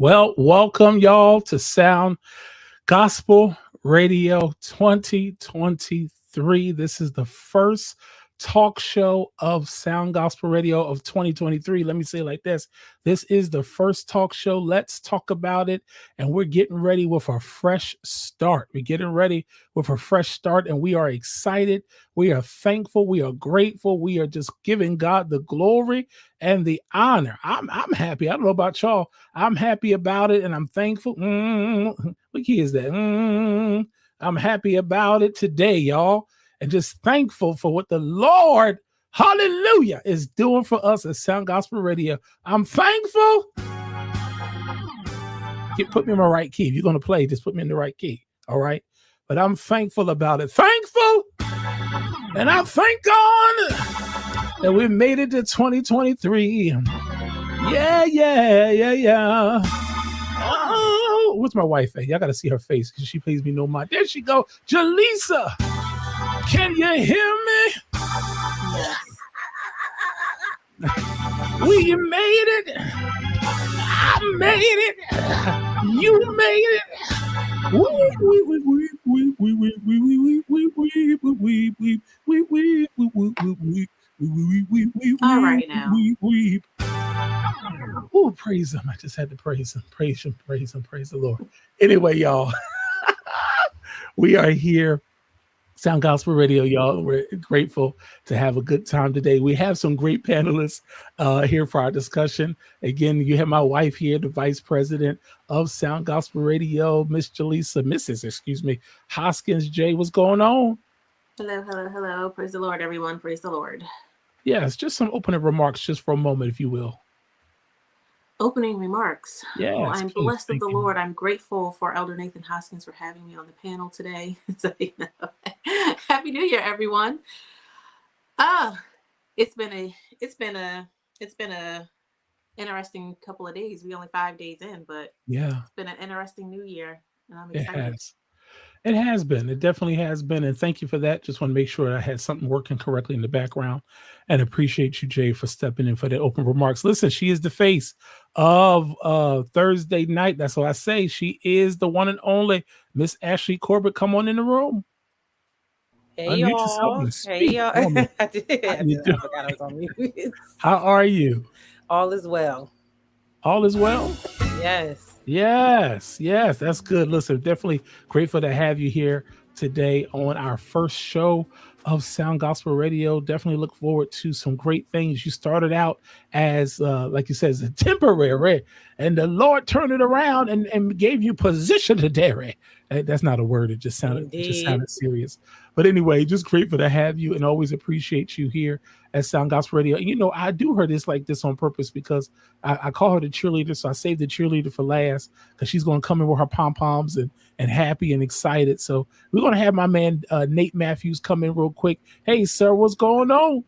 Well, welcome y'all to Sound Gospel Radio 2023. This is the first talk show of Sound Gospel Radio of 2023. Let me say like this this is the first talk show. Let's talk about it. And we're getting ready with a fresh start. We're getting ready with a fresh start, and we are excited. We are thankful. We are grateful. We are just giving God the glory and the honor. I'm, I'm happy. I don't know about y'all. I'm happy about it, and I'm thankful. Mm, what key is that? Mm-hmm. I'm happy about it today, y'all and just thankful for what the Lord, hallelujah, is doing for us at Sound Gospel Radio. I'm thankful. Get, put me in my right key. If you're going to play, just put me in the right key. All right. But I'm thankful about it. Thankful. And I thank God that we made it to 2023. Yeah, yeah, yeah, yeah. Oh, what's my wife at? Y'all got to see her face because she pays me no mind. There she go. Jaleesa. Can you hear me? We made it. I made it. You made it. All right now. Oh, praise him. I just had to praise him, praise him, praise him, praise the Lord. Anyway, y'all, we are here Sound Gospel Radio, y'all. We're grateful to have a good time today. We have some great panelists uh, here for our discussion. Again, you have my wife here, the vice president of Sound Gospel Radio, Miss Jaleesa, Mrs. Excuse me, Hoskins J. What's going on? Hello, hello, hello. Praise the Lord, everyone. Praise the Lord. Yes, just some opening remarks, just for a moment, if you will opening remarks. Yeah, well, I'm blessed of the Lord. I'm grateful for Elder Nathan Hoskins for having me on the panel today. so, you know, Happy New Year, everyone. Ah, uh, it's been a it's been a it's been a interesting couple of days. We only five days in, but yeah, it's been an interesting New Year, and I'm excited. It has. It has been. It definitely has been. And thank you for that. Just want to make sure I had something working correctly in the background. And appreciate you, Jay, for stepping in for the open remarks. Listen, she is the face of uh Thursday night. That's what I say. She is the one and only Miss Ashley Corbett. Come on in the room. Hey y'all. Hey y'all. I did. I, did. I forgot I was on mute. How are you? All is well. All is well? Yes. Yes, yes, that's good. Listen, definitely grateful to have you here today on our first show of Sound Gospel Radio. Definitely look forward to some great things. You started out as, uh, like you said, a temporary, and the Lord turned it around and, and gave you position to dairy. That's not a word. It just sounded it just sounded serious. But anyway, just grateful to have you and always appreciate you here at Sound Gospel Radio. And you know, I do her this like this on purpose because I, I call her the cheerleader. So I saved the cheerleader for last because she's going to come in with her pom poms and and happy and excited. So we're going to have my man uh, Nate Matthews come in real quick. Hey, sir, what's going on?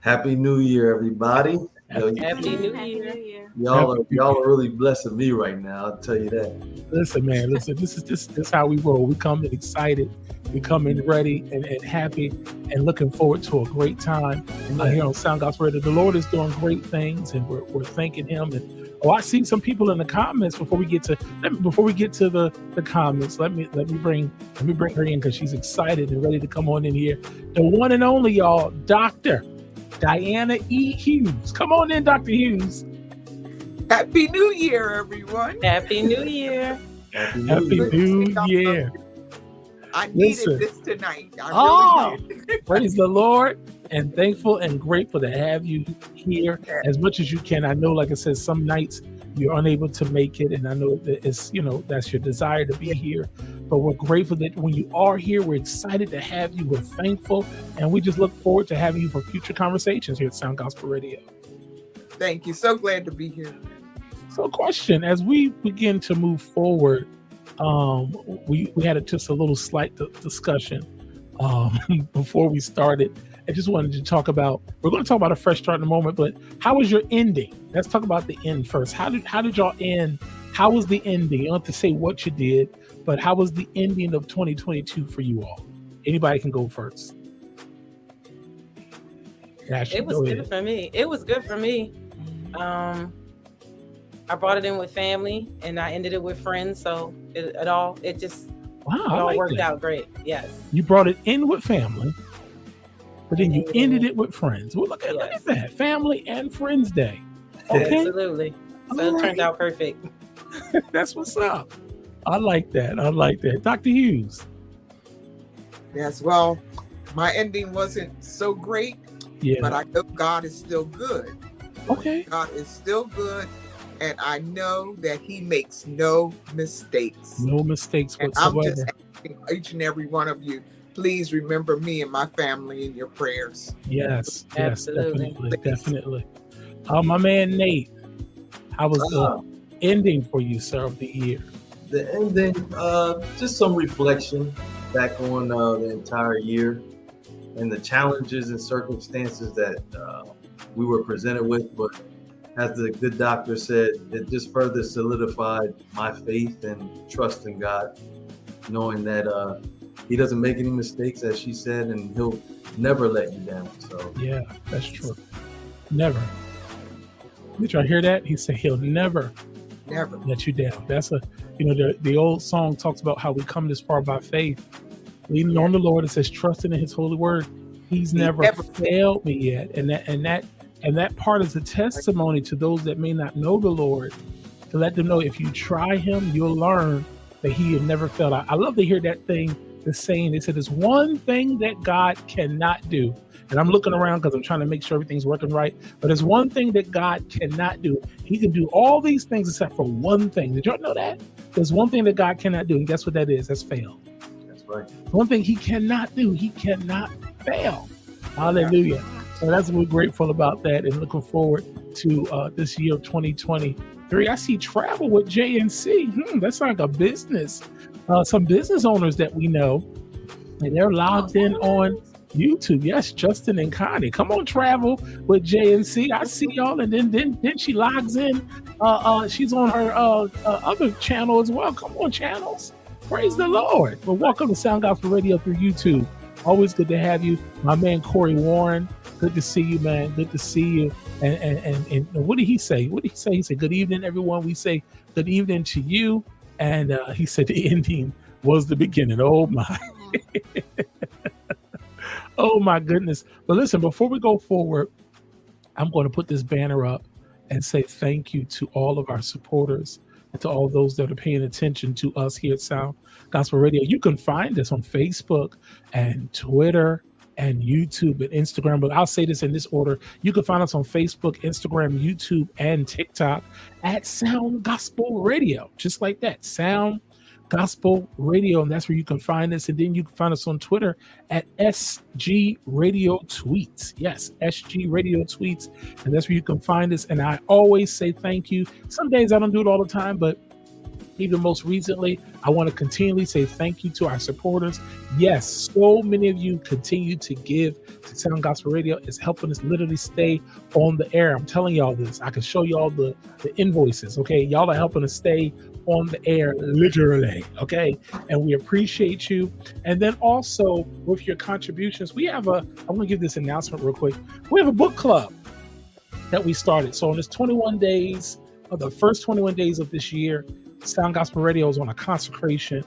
Happy New Year, everybody. Happy, Happy New Year. Y'all are y'all are really blessing me right now. I'll tell you that. Listen, man. Listen, this is this this how we roll. We come in excited, we come in ready and, and happy, and looking forward to a great time uh, here on Sound Gospel Radio. The Lord is doing great things, and we're, we're thanking Him. And oh, I see some people in the comments before we get to me, before we get to the the comments. Let me let me bring let me bring her in because she's excited and ready to come on in here. The one and only y'all, Doctor Diana E. Hughes. Come on in, Dr. Hughes. Happy New Year, everyone. Happy New Year. Happy New, Happy New Year. I needed Listen. this tonight. I oh, praise the Lord and thankful and grateful to have you here as much as you can. I know, like I said, some nights you're unable to make it, and I know that it's you know that's your desire to be here. But we're grateful that when you are here, we're excited to have you. We're thankful, and we just look forward to having you for future conversations here at Sound Gospel Radio. Thank you. So glad to be here. So, question as we begin to move forward, um, we we had a, just a little slight discussion um, before we started I just wanted to talk about. We're going to talk about a fresh start in a moment, but how was your ending? Let's talk about the end first. How did how did y'all end? How was the ending? You don't have to say what you did, but how was the ending of 2022 for you all? Anybody can go first. It was good for me. It was good for me. Um, I brought it in with family, and I ended it with friends. So it, it all it just wow, it all like worked that. out great. Yes, you brought it in with family, but then you ended it with friends. Well, look at, yes. look at that, family and friends day. Okay, absolutely. So all it right. turned out perfect. That's what's up. I like that. I like that, Dr. Hughes. Yes, well, my ending wasn't so great, yeah. but I know God is still good. Okay. God is still good, and I know that He makes no mistakes. No mistakes whatsoever. And I'm just asking each and every one of you, please remember me and my family in your prayers. Yes, yes, definitely, definitely. Uh, my man Nate, how was the uh, ending for you, sir, of the year? The ending, uh, just some reflection back on uh, the entire year and the challenges and circumstances that uh, we were presented with. But as the good doctor said, it just further solidified my faith and trust in God, knowing that uh, He doesn't make any mistakes, as she said, and He'll never let you down. So yeah, that's true. Never. Did y'all hear that? He said he'll never, never let you down. That's a, you know, the the old song talks about how we come this far by faith leaning on the Lord. It says trusting in His holy word. He's never, never failed me yet, and that and that and that part is a testimony to those that may not know the Lord to let them know if you try Him, you'll learn that He had never failed. I, I love to hear that thing. The saying they said there's one thing that God cannot do. And I'm looking around because I'm trying to make sure everything's working right. But there's one thing that God cannot do. He can do all these things except for one thing. Did y'all know that? There's one thing that God cannot do. And guess what that is? That's fail. That's right. One thing he cannot do, he cannot fail. Hallelujah. So that's we're grateful about that and looking forward to uh, this year of 2023. I see travel with JNC. Hmm, that's like a business. Uh, some business owners that we know, and they're logged in on YouTube. Yes, Justin and Connie. Come on, travel with JNC. I see y'all, and then then then she logs in. Uh, uh, she's on her uh, uh, other channel as well. Come on, channels. Praise the Lord. Well, welcome to Sound Gospel Radio through YouTube. Always good to have you. My man Corey Warren. Good to see you, man. Good to see you. And and, and, and what did he say? What did he say? He said, Good evening, everyone. We say good evening to you. And uh, he said the ending was the beginning. Oh my. oh my goodness. But listen, before we go forward, I'm going to put this banner up and say thank you to all of our supporters and to all those that are paying attention to us here at Sound Gospel Radio. You can find us on Facebook and Twitter and YouTube and Instagram. But I'll say this in this order. You can find us on Facebook, Instagram, YouTube, and TikTok at Sound Gospel Radio. Just like that. Sound Gospel Radio, and that's where you can find us. And then you can find us on Twitter at SG Radio Tweets. Yes, SG Radio Tweets, and that's where you can find us. And I always say thank you. Some days I don't do it all the time, but even most recently, I want to continually say thank you to our supporters. Yes, so many of you continue to give to Sound Gospel Radio. It's helping us literally stay on the air. I'm telling y'all this. I can show y'all the, the invoices. Okay. Y'all are helping us stay on the air, literally. Okay. And we appreciate you. And then also with your contributions, we have a, I want to give this announcement real quick. We have a book club that we started. So in this 21 days, of the first 21 days of this year, Sound Gospel Radio is on a consecration.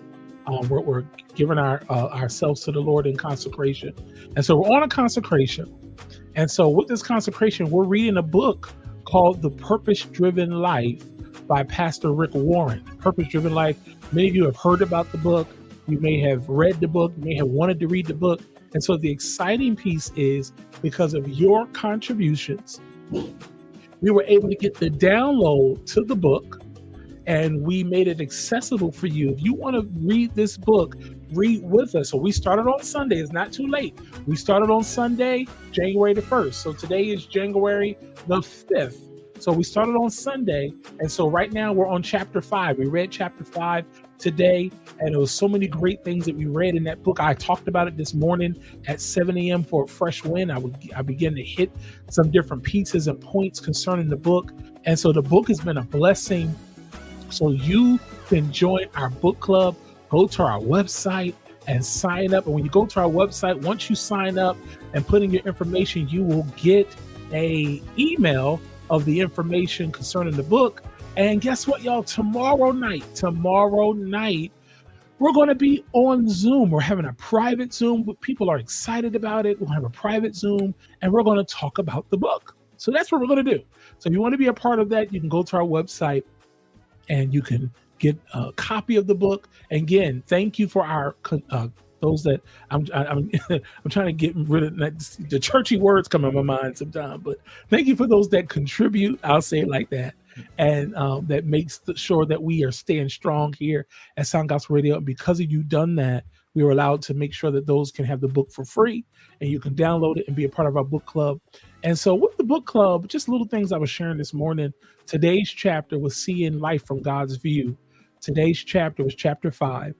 Um, we're, we're giving our uh, ourselves to the Lord in consecration, and so we're on a consecration. And so with this consecration, we're reading a book called The Purpose Driven Life by Pastor Rick Warren. Purpose Driven Life. Many of you have heard about the book. You may have read the book. You may have wanted to read the book. And so the exciting piece is because of your contributions, we were able to get the download to the book and we made it accessible for you. If you want to read this book, read with us. So we started on Sunday. It's not too late. We started on Sunday, January the 1st. So today is January the 5th. So we started on Sunday, and so right now we're on chapter five. We read chapter five today, and it was so many great things that we read in that book. I talked about it this morning at 7 a.m. for a fresh win. I would I began to hit some different pieces and points concerning the book, and so the book has been a blessing. So you can join our book club. Go to our website and sign up. And when you go to our website, once you sign up and put in your information, you will get a email of the information concerning the book. And guess what, y'all? Tomorrow night, tomorrow night, we're going to be on Zoom. We're having a private Zoom. People are excited about it. We'll have a private Zoom and we're going to talk about the book. So that's what we're going to do. So if you want to be a part of that, you can go to our website and you can get a copy of the book. Again, thank you for our uh, those that I'm I'm I'm trying to get rid of the churchy words come in my mind sometimes. But thank you for those that contribute. I'll say it like that, and um, that makes sure that we are staying strong here at Sound Gospel Radio. And because of you done that, we were allowed to make sure that those can have the book for free, and you can download it and be a part of our book club. And so, with the book club, just little things I was sharing this morning. Today's chapter was seeing life from God's view. Today's chapter was chapter five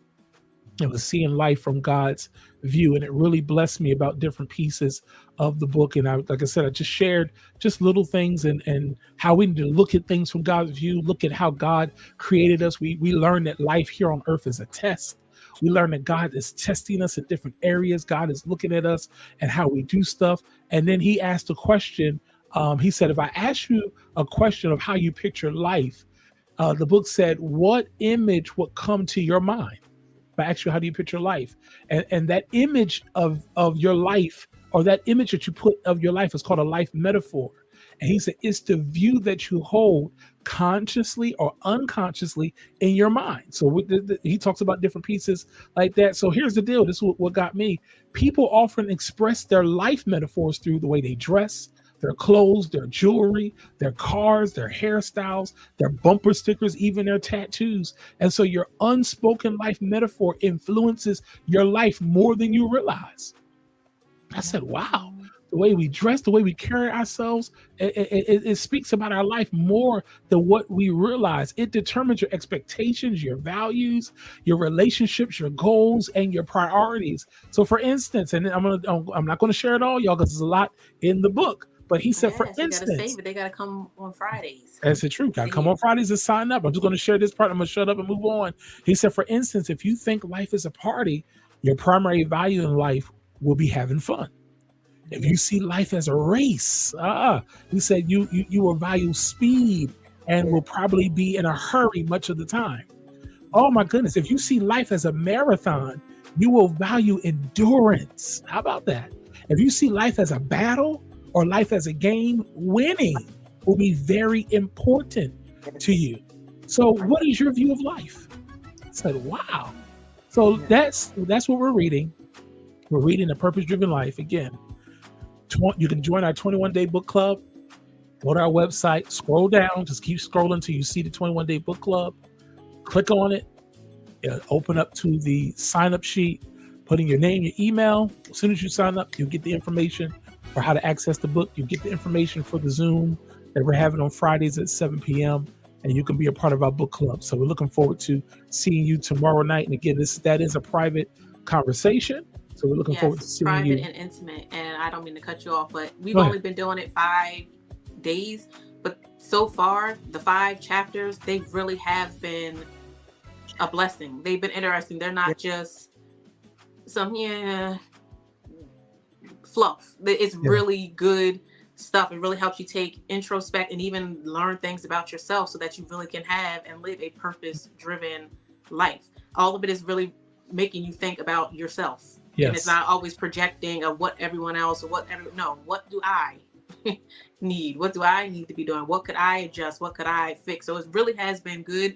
it was seeing life from God's view, and it really blessed me about different pieces of the book. And I, like I said, I just shared just little things and and how we need to look at things from God's view, look at how God created us. We we learn that life here on earth is a test. We learn that God is testing us in different areas. God is looking at us and how we do stuff. And then He asked a question. Um, he said, "If I ask you a question of how you picture life," uh, the book said, "What image would come to your mind?" I ask you, how do you picture life? And and that image of of your life, or that image that you put of your life, is called a life metaphor. And he said it's the view that you hold consciously or unconsciously in your mind. So the, the, he talks about different pieces like that. So here's the deal. This is what, what got me. People often express their life metaphors through the way they dress, their clothes, their jewelry, their cars, their hairstyles, their bumper stickers, even their tattoos. And so your unspoken life metaphor influences your life more than you realize. I said, wow. The way we dress, the way we carry ourselves, it, it, it, speaks about our life more than what we realize. It determines your expectations, your values, your relationships, your goals, and your priorities. So, for instance, and I'm gonna, I'm not going to share it all, y'all, because there's a lot in the book. But he said, yes, for instance, gotta save it. they got to come on Fridays. That's the truth. Got to come on Fridays to sign up. I'm just going to share this part. I'm going to shut up and move on. He said, for instance, if you think life is a party, your primary value in life will be having fun. If you see life as a race, uh, he said you, you you will value speed and will probably be in a hurry much of the time. Oh my goodness! If you see life as a marathon, you will value endurance. How about that? If you see life as a battle, or life as a game, winning will be very important to you. So, what is your view of life? I said, wow. So that's that's what we're reading. We're reading the Purpose Driven Life again. You can join our 21 day book club. Go to our website, scroll down, just keep scrolling until you see the 21 day book club. Click on it. It'll open up to the sign up sheet. Put in your name, your email. As soon as you sign up, you'll get the information for how to access the book. You get the information for the Zoom that we're having on Fridays at 7 p.m. And you can be a part of our book club. So we're looking forward to seeing you tomorrow night. And again, this that is a private conversation. So we're looking yes, forward to seeing private you. Private and intimate. And I don't mean to cut you off, but we've only been doing it five days. But so far, the five chapters, they really have been a blessing. They've been interesting. They're not just some yeah fluff. It's yeah. really good stuff. It really helps you take introspect and even learn things about yourself so that you really can have and live a purpose driven life. All of it is really making you think about yourself. Yes. And it's not always projecting of what everyone else or what every no, what do I need? What do I need to be doing? What could I adjust? What could I fix? So it really has been good.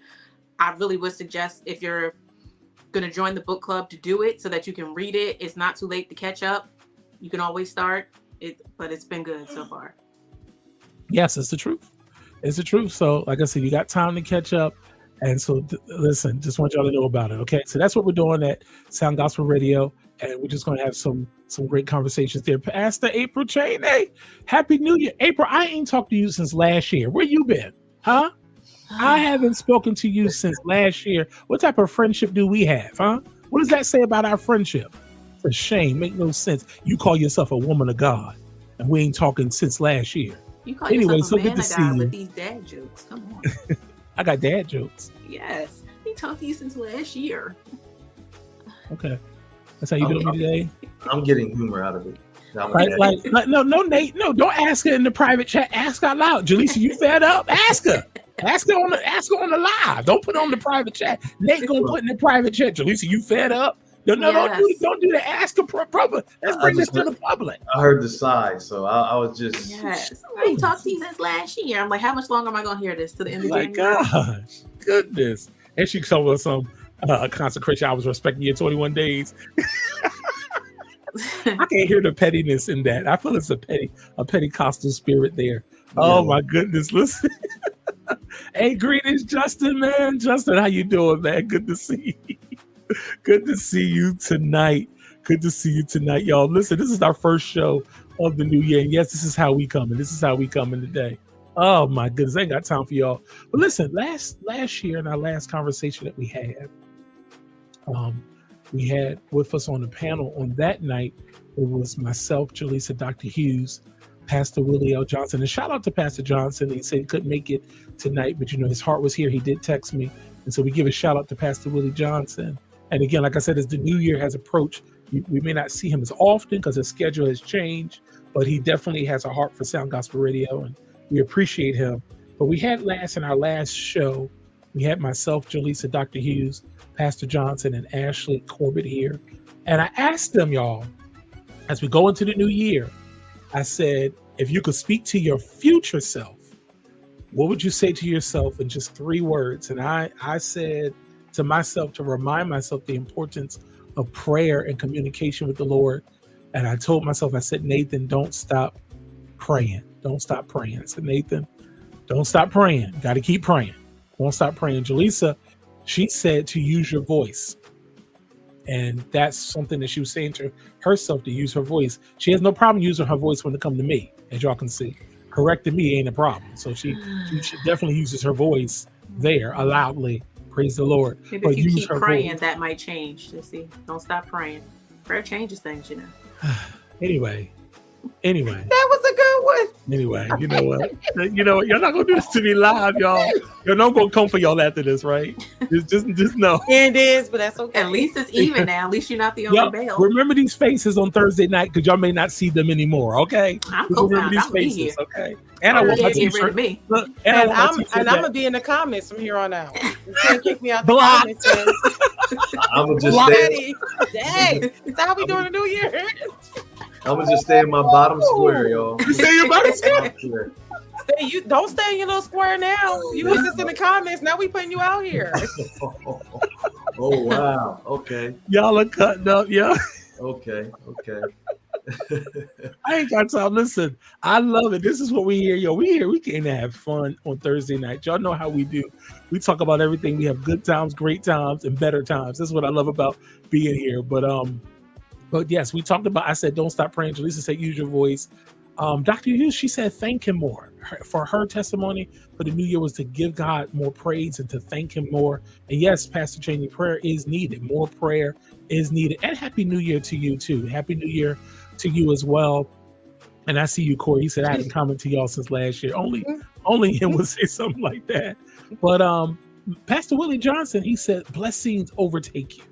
I really would suggest if you're going to join the book club to do it so that you can read it. It's not too late to catch up you can always start it, but it's been good so far. Yes, it's the truth. It's the truth. So, like I said, you got time to catch up. And so, th- listen, just want y'all to know about it. Okay, so that's what we're doing at Sound Gospel Radio, and we're just going to have some some great conversations there. Pastor April Cheney, Happy New Year, April. I ain't talked to you since last year. Where you been, huh? I haven't spoken to you since last year. What type of friendship do we have, huh? What does that say about our friendship? It's a shame. Make no sense. You call yourself a woman of God, and we ain't talking since last year. You call anyway, so good to see you. With these dad jokes, come on. I got dad jokes. Yes, he talked to you since last year. Okay, that's how you doing today. I'm getting humor out of it. Like, like, like, no, no, Nate, no, don't ask her in the private chat. Ask out loud. Jaleesa, you fed up? Ask her. Ask her on the ask her on the live. Don't put on the private chat. Nate gonna put in the private chat. Jaleesa, you fed up? No, no, yes. don't do don't do the ask a brother. Let's bring this to the public. I heard the side, so I, I was just yes. I talked to you since last year. I'm like, how much longer am I gonna hear this to the end of My January? gosh, goodness. And she told us some uh, consecration. I was respecting you 21 days. I can't hear the pettiness in that. I feel it's a petty, a Pentecostal spirit there. Oh my goodness! Listen. hey, greetings, Justin, man. Justin, how you doing, man? Good to see you. Good to see you tonight. Good to see you tonight, y'all. Listen, this is our first show of the new year. And yes, this is how we coming. This is how we coming today. Oh my goodness, I ain't got time for y'all. But listen, last last year in our last conversation that we had, um, we had with us on the panel on that night, it was myself, Jaleesa, Dr. Hughes, Pastor Willie L. Johnson. And shout out to Pastor Johnson. He said he couldn't make it tonight, but you know, his heart was here. He did text me. And so we give a shout out to Pastor Willie Johnson. And again, like I said, as the new year has approached, we may not see him as often because his schedule has changed, but he definitely has a heart for Sound Gospel Radio, and we appreciate him. But we had last in our last show, we had myself, Jaleesa, Dr. Hughes, Pastor Johnson, and Ashley Corbett here. And I asked them, y'all, as we go into the new year, I said, if you could speak to your future self, what would you say to yourself in just three words? And I, I said to myself to remind myself the importance of prayer and communication with the Lord. And I told myself, I said, Nathan, don't stop praying. Don't stop praying. I said, Nathan, don't stop praying. Got to keep praying. Don't stop praying. Jaleesa, she said to use your voice. And that's something that she was saying to herself to use her voice. She has no problem using her voice when it comes to me, as y'all can see. Correcting me ain't a problem. So she, she, she definitely uses her voice there loudly Praise the Lord. Maybe but if you keep praying, voice. that might change. You see, don't stop praying. Prayer changes things, you know. anyway, anyway. That was a good one. Anyway, you know what? you know what? You're not gonna do this to me live, y'all. You're not gonna come for y'all after this, right? Just, just, just know. It is, but that's okay. At least it's even now. At least you're not the only y'all, bail. Remember these faces on Thursday night because y'all may not see them anymore. Okay. I'm cool remember these faces, okay? And I want my t-shirt. Me. Look, and, and I'm and I'm gonna be in the comments from here on out. You can't kick me out the Block. comments. I'm gonna just stay. Dang, is that how we doing the new year? I'm gonna just stay in my bottom square, y'all. You stay in your bottom square. Stay, you don't stay in your little square now. You was just in the comments. Now we putting you out here. oh wow. Okay. Y'all are cutting up, yeah. Okay. Okay. I ain't got time. Listen, I love it. This is what we hear. Yo, we here. We can have fun on Thursday night. Y'all know how we do. We talk about everything. We have good times, great times, and better times. This is what I love about being here. But um, but yes, we talked about. I said, don't stop praying. Jaleesa said, use your voice. Um, Dr. Hughes, she said, thank him more. Her, for her testimony for the new year was to give God more praise and to thank him more. And yes, Pastor Cheney, prayer is needed. More prayer is needed. And happy new year to you too. Happy new year to you as well. And I see you, Corey. He said I hadn't commented to y'all since last year. Only only him would say something like that. But um Pastor Willie Johnson, he said, blessings overtake you.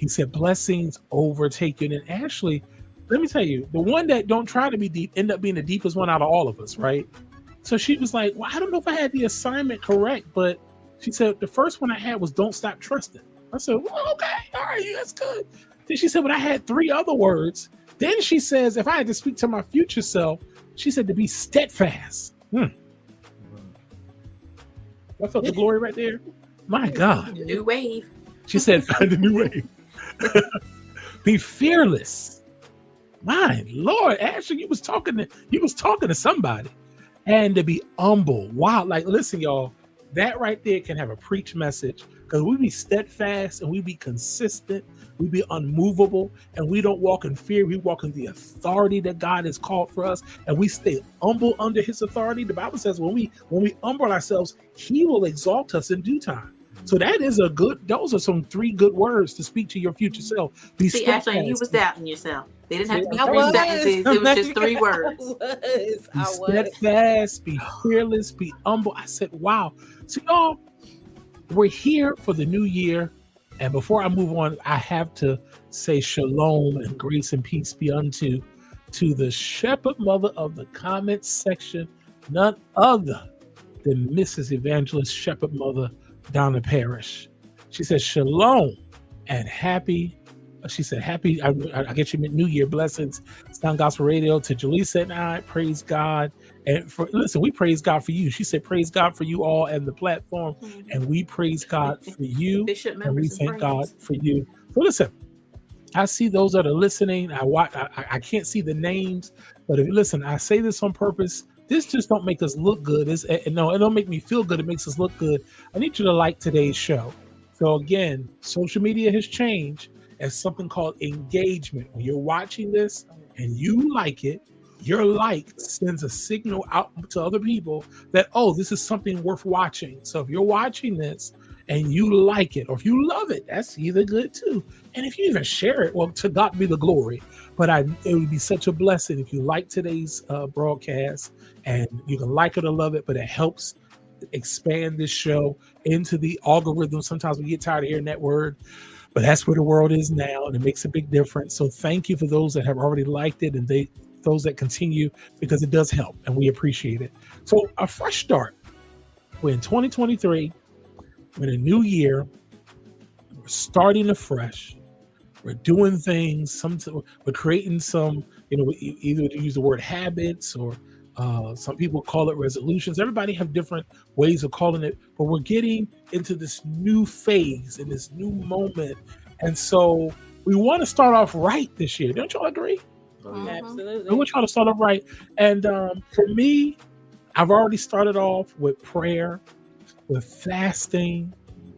He said, blessings overtake you. And actually, let me tell you, the one that don't try to be deep end up being the deepest one out of all of us, right? So she was like, Well, I don't know if I had the assignment correct, but she said the first one I had was don't stop trusting. I said, Well, okay, all right, that's good. Then she said, But I had three other words then she says, if I had to speak to my future self, she said to be steadfast. Hmm. I felt the glory right there. My God. New wave. She said, find a new wave. be fearless. My Lord, actually, you was talking to you was talking to somebody. And to be humble. Wow. Like, listen, y'all, that right there can have a preach message because we be steadfast and we be consistent we be unmovable and we don't walk in fear. We walk in the authority that God has called for us, and we stay humble under His authority. The Bible says when we when we humble ourselves, He will exalt us in due time. So that is a good. Those are some three good words to speak to your future self. Be See, actually, you was doubting yourself. They didn't have to be three sentences. It was just three words. Was. Be steadfast, be fearless, be humble. I said, "Wow." So y'all, we're here for the new year. And before I move on, I have to say shalom and grace and peace be unto to the shepherd mother of the comments section, none other than Mrs. Evangelist Shepherd Mother Donna Parrish. She said, Shalom and happy. She said, Happy, I, I get you New Year blessings. Sound Gospel Radio to Jaleesa and I. Praise God. And for listen, we praise God for you. She said, Praise God for you all and the platform. Mm-hmm. And we praise God for you. Bishop and we thank and God for you. So listen, I see those that are listening. I watch. I, I can't see the names, but if listen, I say this on purpose. This just don't make us look good. It's, it, eh, no, it don't make me feel good. It makes us look good. I need you to like today's show. So again, social media has changed as something called engagement. When you're watching this and you like it, your like sends a signal out to other people that oh, this is something worth watching. So if you're watching this and you like it or if you love it, that's either good too. And if you even share it, well, to God be the glory. But I, it would be such a blessing if you like today's uh, broadcast and you can like it or love it, but it helps expand this show into the algorithm. Sometimes we get tired of hearing that word, but that's where the world is now, and it makes a big difference. So thank you for those that have already liked it and they those that continue because it does help and we appreciate it. So a fresh start. We're in 2023 we're in a new year. We're starting afresh. We're doing things. Some we're creating some. You know, either to use the word habits or uh, some people call it resolutions. Everybody have different ways of calling it, but we're getting into this new phase in this new moment, and so we want to start off right this year. Don't y'all agree? Mm-hmm. Absolutely. We want y'all to start off right, and um, for me, I've already started off with prayer with fasting,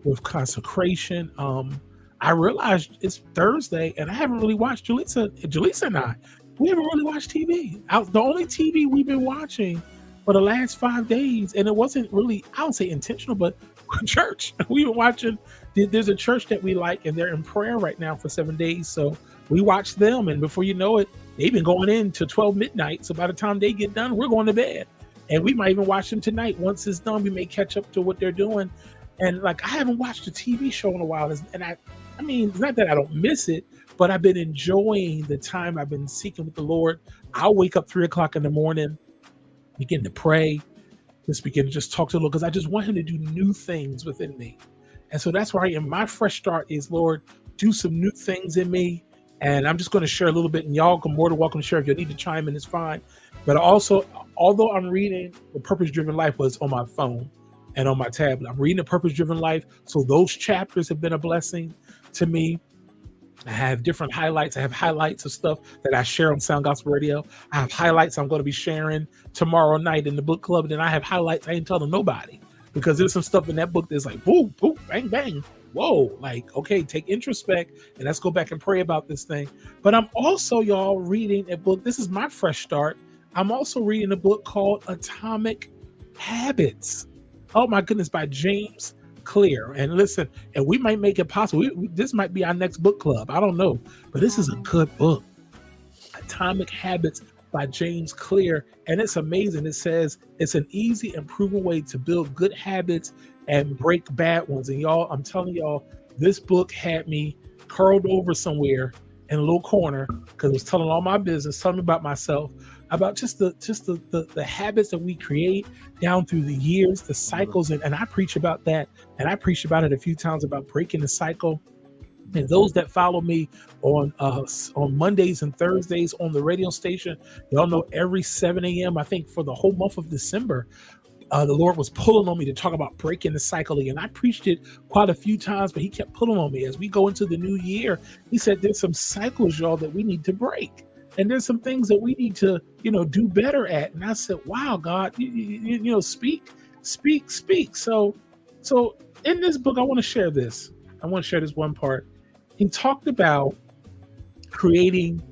with consecration. Um, I realized it's Thursday and I haven't really watched Jaleesa, Jaleesa and I. We haven't really watched TV. the only TV we've been watching for the last five days, and it wasn't really, I don't say intentional, but church. We've been watching, there's a church that we like, and they're in prayer right now for seven days. So we watch them, and before you know it, they've been going in to 12 midnight. So by the time they get done, we're going to bed and we might even watch them tonight. Once it's done, we may catch up to what they're doing. And like I haven't watched a TV show in a while, and I, I mean, not that I don't miss it, but I've been enjoying the time I've been seeking with the Lord. I'll wake up three o'clock in the morning, begin to pray, just begin to just talk to the Lord because I just want Him to do new things within me. And so that's why I am. My fresh start is, Lord, do some new things in me. And I'm just going to share a little bit, and y'all are more than welcome to share. If you need to chime in, it's fine. But also, although I'm reading The Purpose Driven Life was on my phone and on my tablet, I'm reading The Purpose Driven Life. So those chapters have been a blessing to me. I have different highlights. I have highlights of stuff that I share on Sound Gospel Radio. I have highlights I'm going to be sharing tomorrow night in the book club. And then I have highlights I ain't telling nobody because there's some stuff in that book that's like, boom, boom, bang, bang. Whoa, like, okay, take introspect and let's go back and pray about this thing. But I'm also, y'all, reading a book. This is my fresh start I'm also reading a book called Atomic Habits. Oh my goodness, by James Clear. And listen, and we might make it possible. We, we, this might be our next book club. I don't know, but this is a good book. Atomic Habits by James Clear. And it's amazing. It says it's an easy and proven way to build good habits and break bad ones. And y'all, I'm telling y'all, this book had me curled over somewhere in a little corner because it was telling all my business, telling me about myself about just the just the, the, the habits that we create down through the years, the cycles, and, and I preach about that, and I preach about it a few times about breaking the cycle. And those that follow me on uh, on Mondays and Thursdays on the radio station, y'all know every 7 a.m. I think for the whole month of December, uh, the Lord was pulling on me to talk about breaking the cycle again. I preached it quite a few times, but He kept pulling on me as we go into the new year. He said, "There's some cycles, y'all, that we need to break." And there's some things that we need to you know do better at. And i said wow god you, you, you know speak speak speak. So so in this book i want to share this. I want to share this one part. He talked about creating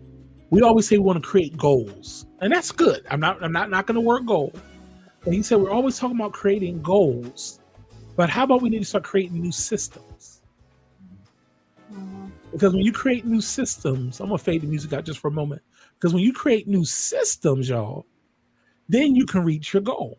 we always say we want to create goals. And that's good. I'm not i'm not not going to work goal. But he said we're always talking about creating goals but how about we need to start creating new systems? Mm-hmm. because when you create new systems i'm gonna fade the music out just for a moment because when you create new systems, y'all, then you can reach your goal.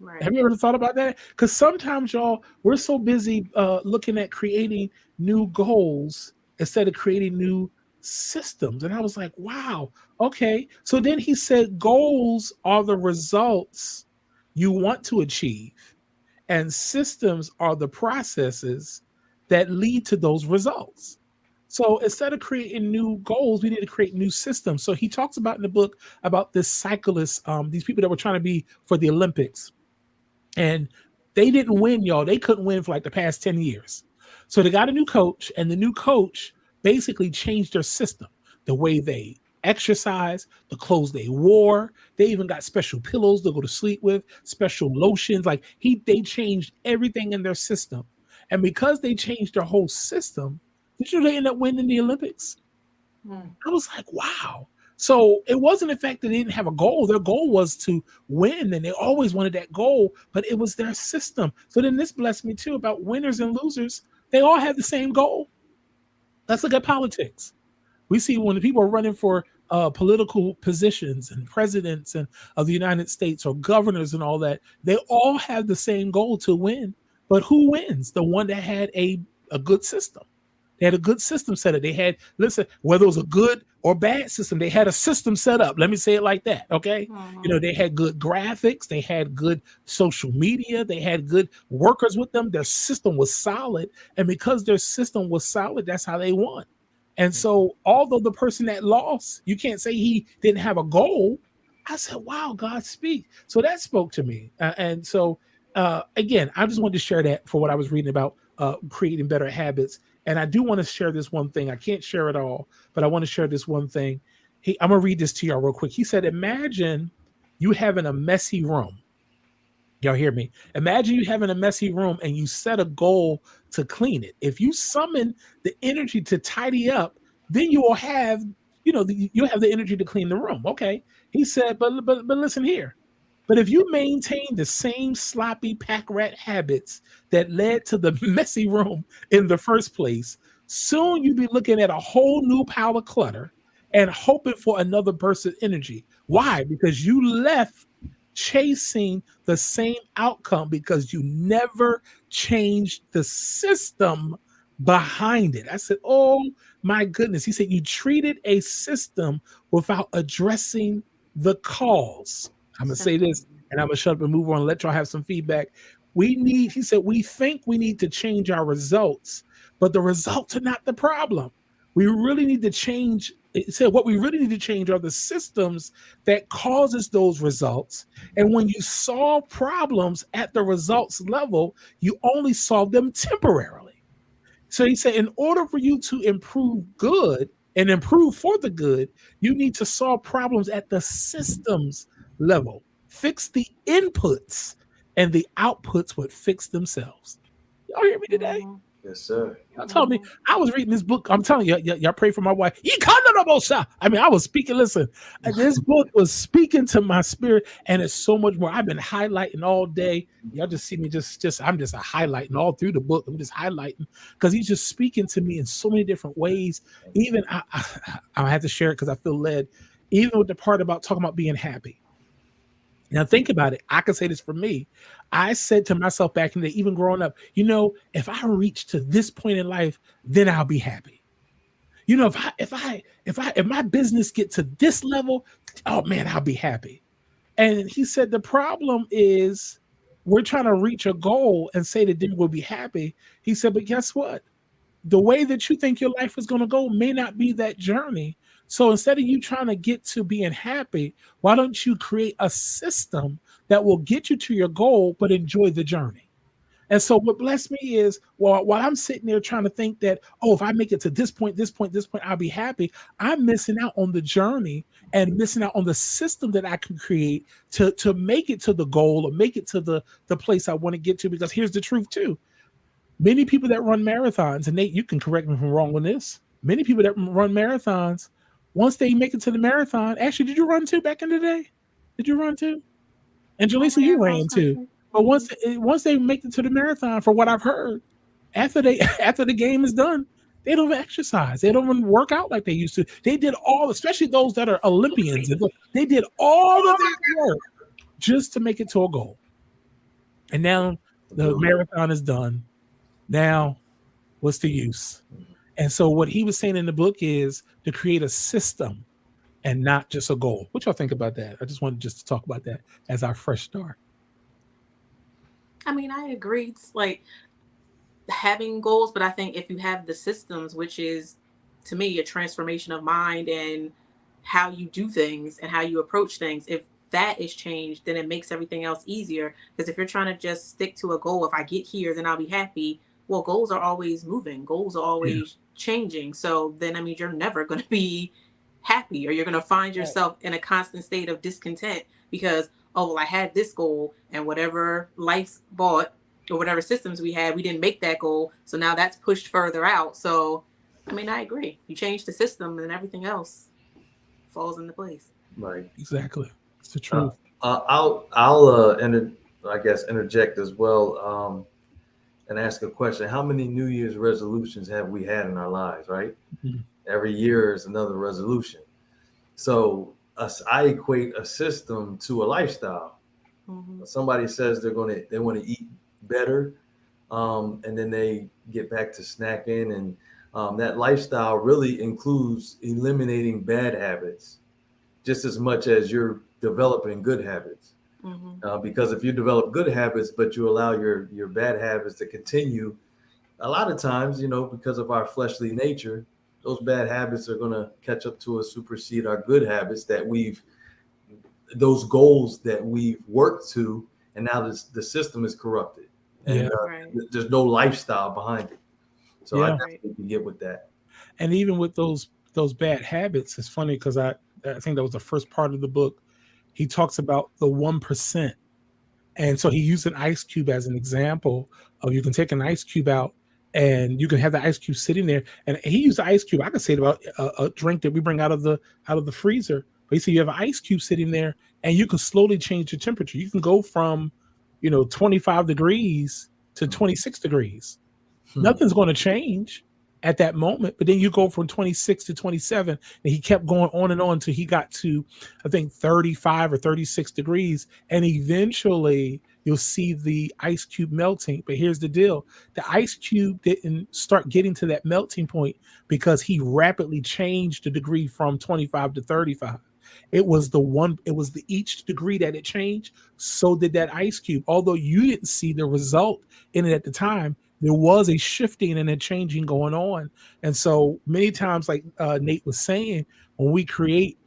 Right. Have you ever thought about that? Because sometimes, y'all, we're so busy uh, looking at creating new goals instead of creating new systems. And I was like, wow, okay. So then he said, goals are the results you want to achieve, and systems are the processes that lead to those results. So instead of creating new goals, we need to create new systems. So he talks about in the book about this cyclist, um, these people that were trying to be for the Olympics, and they didn't win, y'all. They couldn't win for like the past 10 years. So they got a new coach, and the new coach basically changed their system, the way they exercise, the clothes they wore. They even got special pillows to go to sleep with, special lotions. Like he they changed everything in their system. And because they changed their whole system, did you they end up winning the Olympics? Hmm. I was like, wow. So it wasn't the fact that they didn't have a goal. Their goal was to win, and they always wanted that goal, but it was their system. So then this blessed me too about winners and losers. They all have the same goal. Let's look at politics. We see when the people are running for uh, political positions and presidents and of the United States or governors and all that, they all have the same goal to win. But who wins? The one that had a, a good system. They had a good system set up. They had, listen, whether it was a good or bad system, they had a system set up. Let me say it like that. Okay. Mm-hmm. You know, they had good graphics, they had good social media, they had good workers with them. Their system was solid. And because their system was solid, that's how they won. And so, although the person that lost, you can't say he didn't have a goal. I said, wow, God speak. So that spoke to me. Uh, and so, uh, again, I just wanted to share that for what I was reading about uh, creating better habits and I do want to share this one thing. I can't share it all, but I want to share this one thing. He, I'm gonna read this to y'all real quick. He said, "Imagine you having a messy room. Y'all hear me? Imagine you having a messy room and you set a goal to clean it. If you summon the energy to tidy up, then you will have, you know, the, you'll have the energy to clean the room. Okay." He said, "But but but listen here." But if you maintain the same sloppy pack rat habits that led to the messy room in the first place, soon you'll be looking at a whole new pile of clutter and hoping for another burst of energy. Why? Because you left chasing the same outcome because you never changed the system behind it. I said, Oh my goodness. He said, You treated a system without addressing the cause. I'm gonna say this and I'm gonna shut up and move on and let y'all have some feedback. We need, he said, we think we need to change our results, but the results are not the problem. We really need to change. It said what we really need to change are the systems that causes those results. And when you solve problems at the results level, you only solve them temporarily. So he said, in order for you to improve good and improve for the good, you need to solve problems at the systems level. Fix the inputs, and the outputs would fix themselves. Y'all hear me today? Mm-hmm. Yes, sir. Y'all told me I was reading this book. I'm telling you, y- y'all pray for my wife. I mean, I was speaking. Listen, this book was speaking to my spirit, and it's so much more. I've been highlighting all day. Y'all just see me just, just I'm just highlighting all through the book. I'm just highlighting because he's just speaking to me in so many different ways. Even I, I, I have to share it because I feel led. Even with the part about talking about being happy. Now think about it. I can say this for me. I said to myself back in the day, even growing up, you know, if I reach to this point in life, then I'll be happy. You know, if I if I if I if my business get to this level, oh man, I'll be happy. And he said the problem is we're trying to reach a goal and say that then we'll be happy. He said, but guess what? The way that you think your life is going to go may not be that journey. So instead of you trying to get to being happy, why don't you create a system that will get you to your goal, but enjoy the journey? And so what blessed me is while, while I'm sitting there trying to think that, oh, if I make it to this point, this point, this point, I'll be happy. I'm missing out on the journey and missing out on the system that I can create to, to make it to the goal or make it to the, the place I want to get to. Because here's the truth too. Many people that run marathons, and Nate, you can correct me if I'm wrong on this. Many people that run marathons once they make it to the marathon, actually, did you run too back in the day? Did you run too? And Jaleesa, you ran too. But once once they make it to the marathon, for what I've heard, after they after the game is done, they don't exercise. They don't even work out like they used to. They did all, especially those that are Olympians. They did all of that work just to make it to a goal. And now the marathon is done. Now, what's the use? And so what he was saying in the book is to create a system and not just a goal. What y'all think about that? I just wanted just to talk about that as our fresh start. I mean, I agree. It's like having goals, but I think if you have the systems, which is to me a transformation of mind and how you do things and how you approach things, if that is changed, then it makes everything else easier. Because if you're trying to just stick to a goal, if I get here, then I'll be happy. Well, goals are always moving, goals are always. Changing. So then I mean you're never going to be happy or you're going to find yourself in a constant state of discontent because oh well i had this goal and whatever life bought or whatever systems we had we didn't make that goal so now that's pushed further out. So i mean i agree. You change the system and everything else falls into place. Right. Exactly. It's the truth. uh, uh, i'll i'll uh inter- i guess interject as well. Um and ask a question how many new year's resolutions have we had in our lives right mm-hmm. every year is another resolution so us, I equate a system to a lifestyle. Mm-hmm. Somebody says they're going to they want to eat better, um, and then they get back to snacking, and um, that lifestyle really includes eliminating bad habits, just as much as you're developing good habits. Mm-hmm. Uh, because if you develop good habits, but you allow your your bad habits to continue, a lot of times, you know, because of our fleshly nature, those bad habits are going to catch up to us, supersede our good habits that we've, those goals that we've worked to, and now this, the system is corrupted, and yeah. uh, right. there's no lifestyle behind it. So yeah. I definitely can get with that. And even with those those bad habits, it's funny because I I think that was the first part of the book. He talks about the one percent, and so he used an ice cube as an example of you can take an ice cube out and you can have the ice cube sitting there. And he used the ice cube. I could say it about a, a, drink that we bring out of the out of the freezer. But you see, you have an ice cube sitting there, and you can slowly change the temperature. You can go from, you know, 25 degrees to 26 degrees. Hmm. Nothing's going to change at that moment. But then you go from 26 to 27, and he kept going on and on until he got to, I think, 35 or 36 degrees. And eventually, you'll see the ice cube melting. But here's the deal the ice cube didn't start getting to that melting point because he rapidly changed the degree from 25 to 35. It was the one, it was the each degree that it changed. So did that ice cube. Although you didn't see the result in it at the time, there was a shifting and a changing going on. And so many times, like uh, Nate was saying, when we create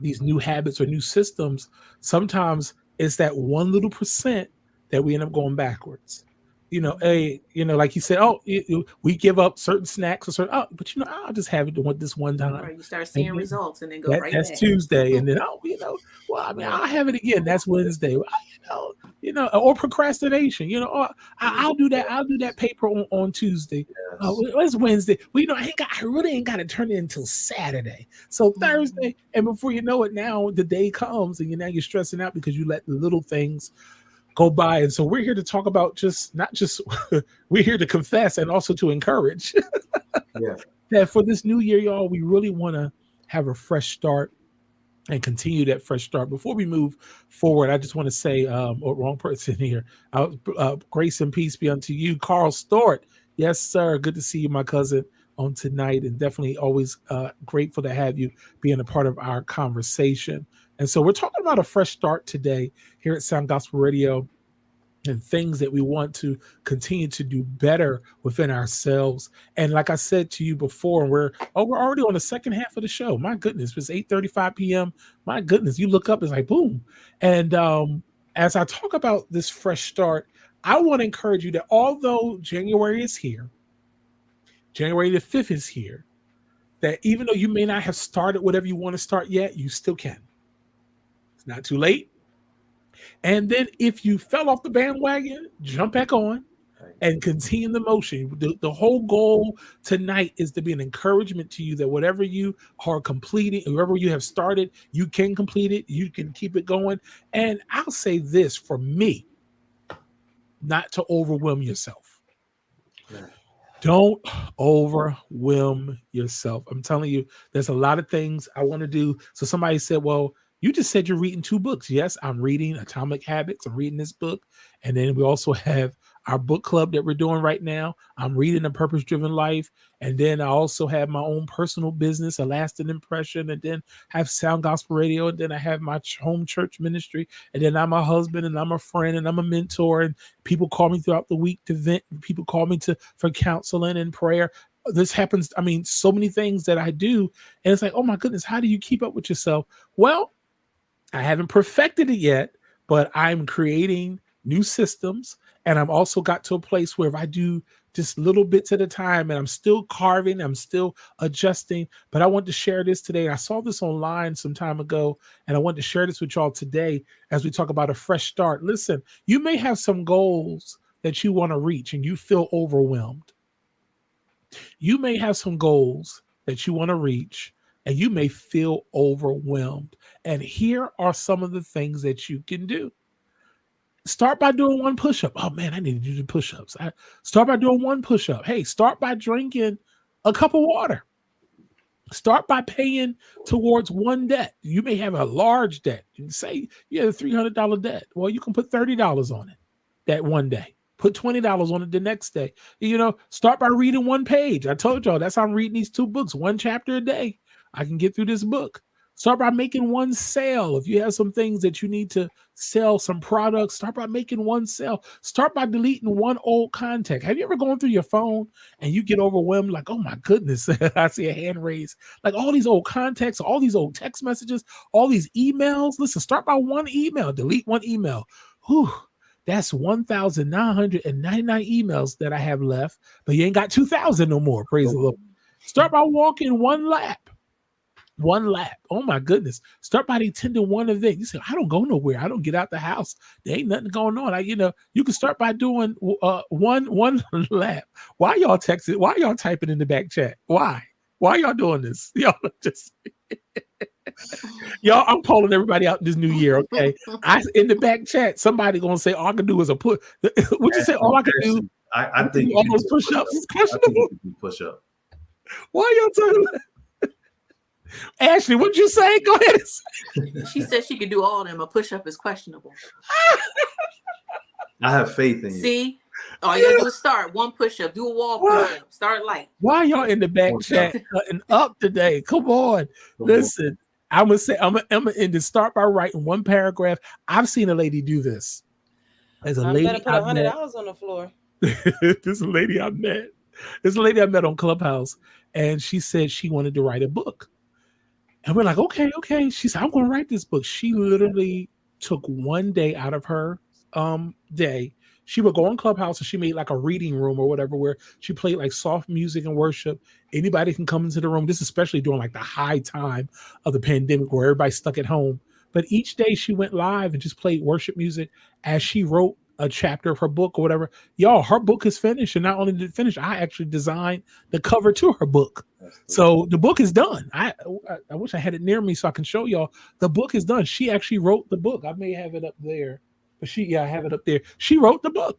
these new habits or new systems, sometimes it's that one little percent that we end up going backwards. You know, a you know, like you said, oh, it, it, we give up certain snacks or certain, oh, but you know, I'll just have it this one time. Right, you start seeing then, results and then go that, right. That's back. Tuesday, and then oh, you know, well, I mean, I'll have it again. That's Wednesday. Well, you know, you know, or procrastination. You know, oh, I, will do that. I'll do that paper on, on Tuesday. Yes. Uh, it's Wednesday. Well, you know, I ain't got. I really ain't got to turn it until Saturday. So mm-hmm. Thursday, and before you know it, now the day comes, and you now you're stressing out because you let the little things go by. And so we're here to talk about just not just we're here to confess and also to encourage. yeah. That for this new year, y'all, we really want to have a fresh start and continue that fresh start. Before we move forward, I just want to say, um, oh, wrong person here. Uh, uh, grace and peace be unto you, Carl Stort. Yes, sir. Good to see you, my cousin, on tonight, and definitely always uh, grateful to have you being a part of our conversation. And so we're talking about a fresh start today here at Sound Gospel Radio and things that we want to continue to do better within ourselves. And like I said to you before, we're oh, we're already on the second half of the show. My goodness, it's 8:35 p.m. My goodness, you look up, it's like boom. And um, as I talk about this fresh start, I want to encourage you that although January is here, January the 5th is here, that even though you may not have started whatever you want to start yet, you still can. Not too late. And then if you fell off the bandwagon, jump back on and continue the motion. The, the whole goal tonight is to be an encouragement to you that whatever you are completing, whatever you have started, you can complete it, you can keep it going. And I'll say this for me, not to overwhelm yourself. Don't overwhelm yourself. I'm telling you, there's a lot of things I want to do. So somebody said, Well, you just said you're reading two books. Yes, I'm reading Atomic Habits. I'm reading this book. And then we also have our book club that we're doing right now. I'm reading a purpose driven life. And then I also have my own personal business, a lasting impression, and then I have Sound Gospel Radio, and then I have my home church ministry, and then I'm a husband, and I'm a friend, and I'm a mentor, and people call me throughout the week to vent. People call me to for counseling and prayer. This happens. I mean, so many things that I do, and it's like, oh my goodness, how do you keep up with yourself? Well, I haven't perfected it yet, but I'm creating new systems. And I've also got to a place where if I do just little bits at a time and I'm still carving, I'm still adjusting. But I want to share this today. I saw this online some time ago, and I want to share this with y'all today as we talk about a fresh start. Listen, you may have some goals that you want to reach and you feel overwhelmed. You may have some goals that you want to reach and you may feel overwhelmed. And here are some of the things that you can do. Start by doing one push up. Oh man, I need to do push ups. Start by doing one push up. Hey, start by drinking a cup of water. Start by paying towards one debt. You may have a large debt. Say you have a $300 debt. Well, you can put $30 on it that one day. Put $20 on it the next day. You know, start by reading one page. I told y'all that's how I'm reading these two books, one chapter a day. I can get through this book. Start by making one sale. If you have some things that you need to sell, some products, start by making one sale. Start by deleting one old contact. Have you ever gone through your phone and you get overwhelmed? Like, oh my goodness, I see a hand raised. Like all these old contacts, all these old text messages, all these emails. Listen, start by one email, delete one email. Whew, that's 1,999 emails that I have left, but you ain't got 2,000 no more. Praise the Lord. Start by walking one lap one lap. Oh my goodness. Start by attending one event. You say, I don't go nowhere. I don't get out the house. There ain't nothing going on. I, you know, you can start by doing uh, one one lap. Why y'all texting? Why y'all typing in the back chat? Why? Why y'all doing this? Y'all just y'all. I'm calling everybody out this new year. Okay, I in the back chat. Somebody gonna say all I can do is a put. Would you say all I can do? I, I think all those push ups is questionable. Push up. Why y'all talking? About? Ashley, what'd you say? Go ahead. she said she could do all of them. A push up is questionable. I have faith in you. See, all you gotta do is start one push up, do a wall push up, start light. Why y'all in the back chat cutting up today? Come on, Come listen. On. I'm gonna say I'm gonna, I'm gonna end to start by writing one paragraph. I've seen a lady do this. As a I'm lady, put hundred dollars on the floor. this lady I met. This lady I met on Clubhouse, and she said she wanted to write a book. And we're like, okay, okay. She said, I'm going to write this book. She literally took one day out of her um day. She would go on Clubhouse and she made like a reading room or whatever where she played like soft music and worship. Anybody can come into the room. This especially during like the high time of the pandemic where everybody's stuck at home. But each day she went live and just played worship music as she wrote a chapter of her book or whatever. Y'all, her book is finished, and not only did it finish, I actually designed the cover to her book. So the book is done. I, I, I wish I had it near me so I can show y'all. The book is done. She actually wrote the book. I may have it up there, but she yeah, I have it up there. She wrote the book.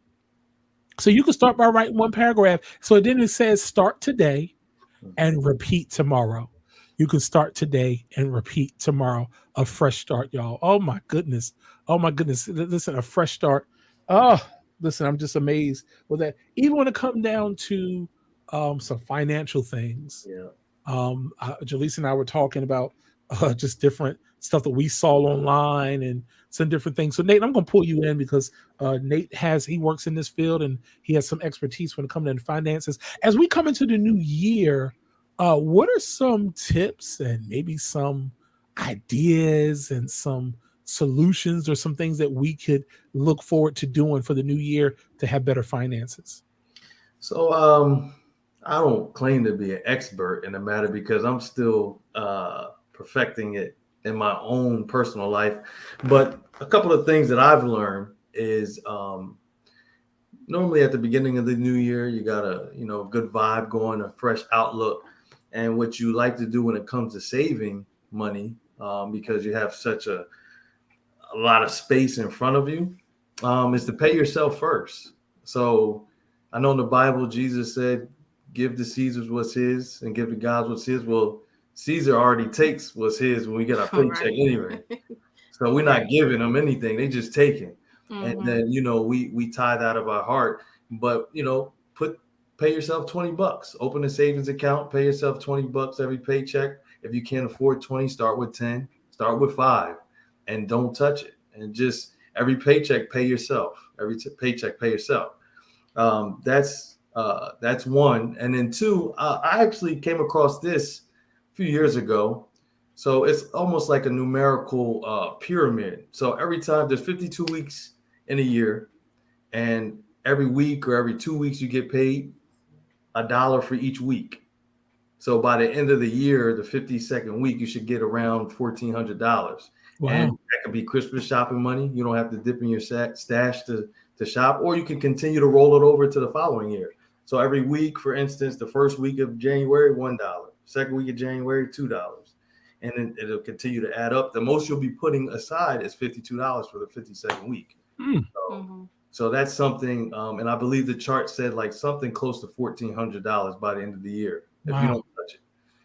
So you can start by writing one paragraph. So then it says start today mm-hmm. and repeat tomorrow. You can start today and repeat tomorrow. A fresh start, y'all. Oh my goodness. Oh my goodness. Listen, a fresh start Oh, listen, I'm just amazed with that. Even when it come down to um, some financial things. Yeah. Um, uh, Jaleesa and I were talking about uh, just different stuff that we saw online and some different things. So Nate, I'm gonna pull you in because uh, Nate has he works in this field and he has some expertise when it comes to finances. As we come into the new year, uh, what are some tips and maybe some ideas and some solutions or some things that we could look forward to doing for the new year to have better finances? So um, I don't claim to be an expert in the matter because I'm still uh, perfecting it in my own personal life. But a couple of things that I've learned is um, normally at the beginning of the new year, you got a you know good vibe going, a fresh outlook, and what you like to do when it comes to saving money um, because you have such a a lot of space in front of you um, is to pay yourself first. So I know in the Bible, Jesus said, give to Caesar's what's his and give to God's what's his. Well, Caesar already takes what's his when we get our paycheck right. anyway. So we're not giving them anything. They just take it. Mm-hmm. And then, you know, we we tie that of our heart but you know, put pay yourself 20 bucks. Open a savings account, pay yourself 20 bucks every paycheck. If you can't afford 20, start with 10, start with five, and don't touch it. And just every paycheck, pay yourself. Every t- paycheck, pay yourself. Um, that's uh, that's one. And then two, uh, I actually came across this a few years ago. So it's almost like a numerical uh, pyramid. So every time there's 52 weeks in a year, and every week or every two weeks you get paid a dollar for each week. So by the end of the year, the 52nd week, you should get around $1,400. Wow. And that could be Christmas shopping money. You don't have to dip in your stash to, to shop, or you can continue to roll it over to the following year. So every week, for instance, the first week of January, $1. Second week of January, $2. And then it'll continue to add up. The most you'll be putting aside is $52 for the 52nd week. Mm. So, mm-hmm. so, that's something, um, and I believe the chart said like something close to $1,400 by the end of the year if wow. you don't touch it.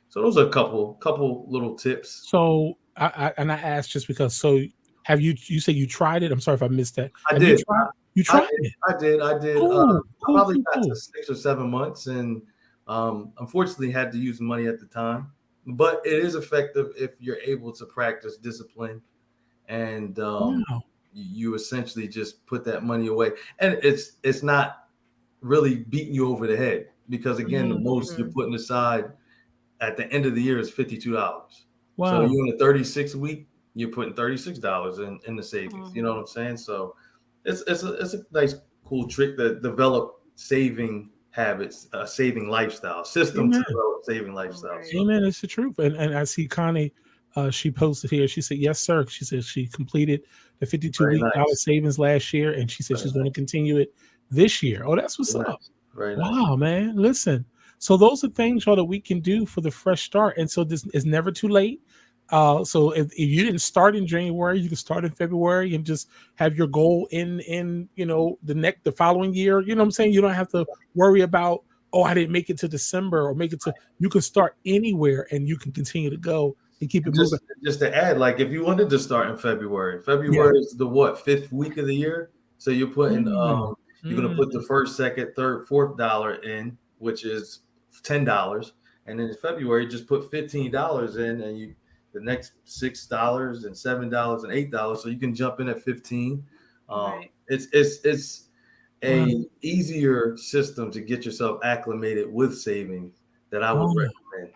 So those are a couple couple little tips. So I, I, and I asked just because. So have you? You say you tried it? I'm sorry if I missed that. I have did. You tried, I did, it? I did. I did. Ooh, uh, cool, probably got cool. to six or seven months, and um, unfortunately had to use money at the time. But it is effective if you're able to practice discipline, and um, wow. you essentially just put that money away. And it's it's not really beating you over the head because again, mm-hmm. the most you're putting aside at the end of the year is fifty two dollars. Wow. So you're in a 36 week, you're putting $36 in, in the savings. Mm-hmm. You know what I'm saying? So it's it's a it's a nice cool trick to develop saving habits, a saving lifestyle, system Amen. to develop saving lifestyle. So. Amen. It's the truth. And and I see Connie, uh, she posted here. She said, Yes, sir. She said she completed the 52 Very week nice. dollar savings last year, and she said Very she's nice. going to continue it this year. Oh, that's what's Very up. Nice. Wow, man. Listen. So those are things y'all that we can do for the fresh start. And so this is never too late. Uh, so if, if you didn't start in January, you can start in February and just have your goal in in you know the next the following year. You know what I'm saying? You don't have to worry about oh I didn't make it to December or make it to. You can start anywhere and you can continue to go and keep it just, moving. Just to add, like if you wanted to start in February, February yeah. is the what fifth week of the year. So you're putting mm. um you're gonna put the mm. first, second, third, fourth dollar in, which is ten dollars, and then in February just put fifteen dollars in, and you the next six dollars and seven dollars and eight dollars, so you can jump in at fifteen. Um, right. It's it's it's a wow. easier system to get yourself acclimated with savings that I would wow. recommend.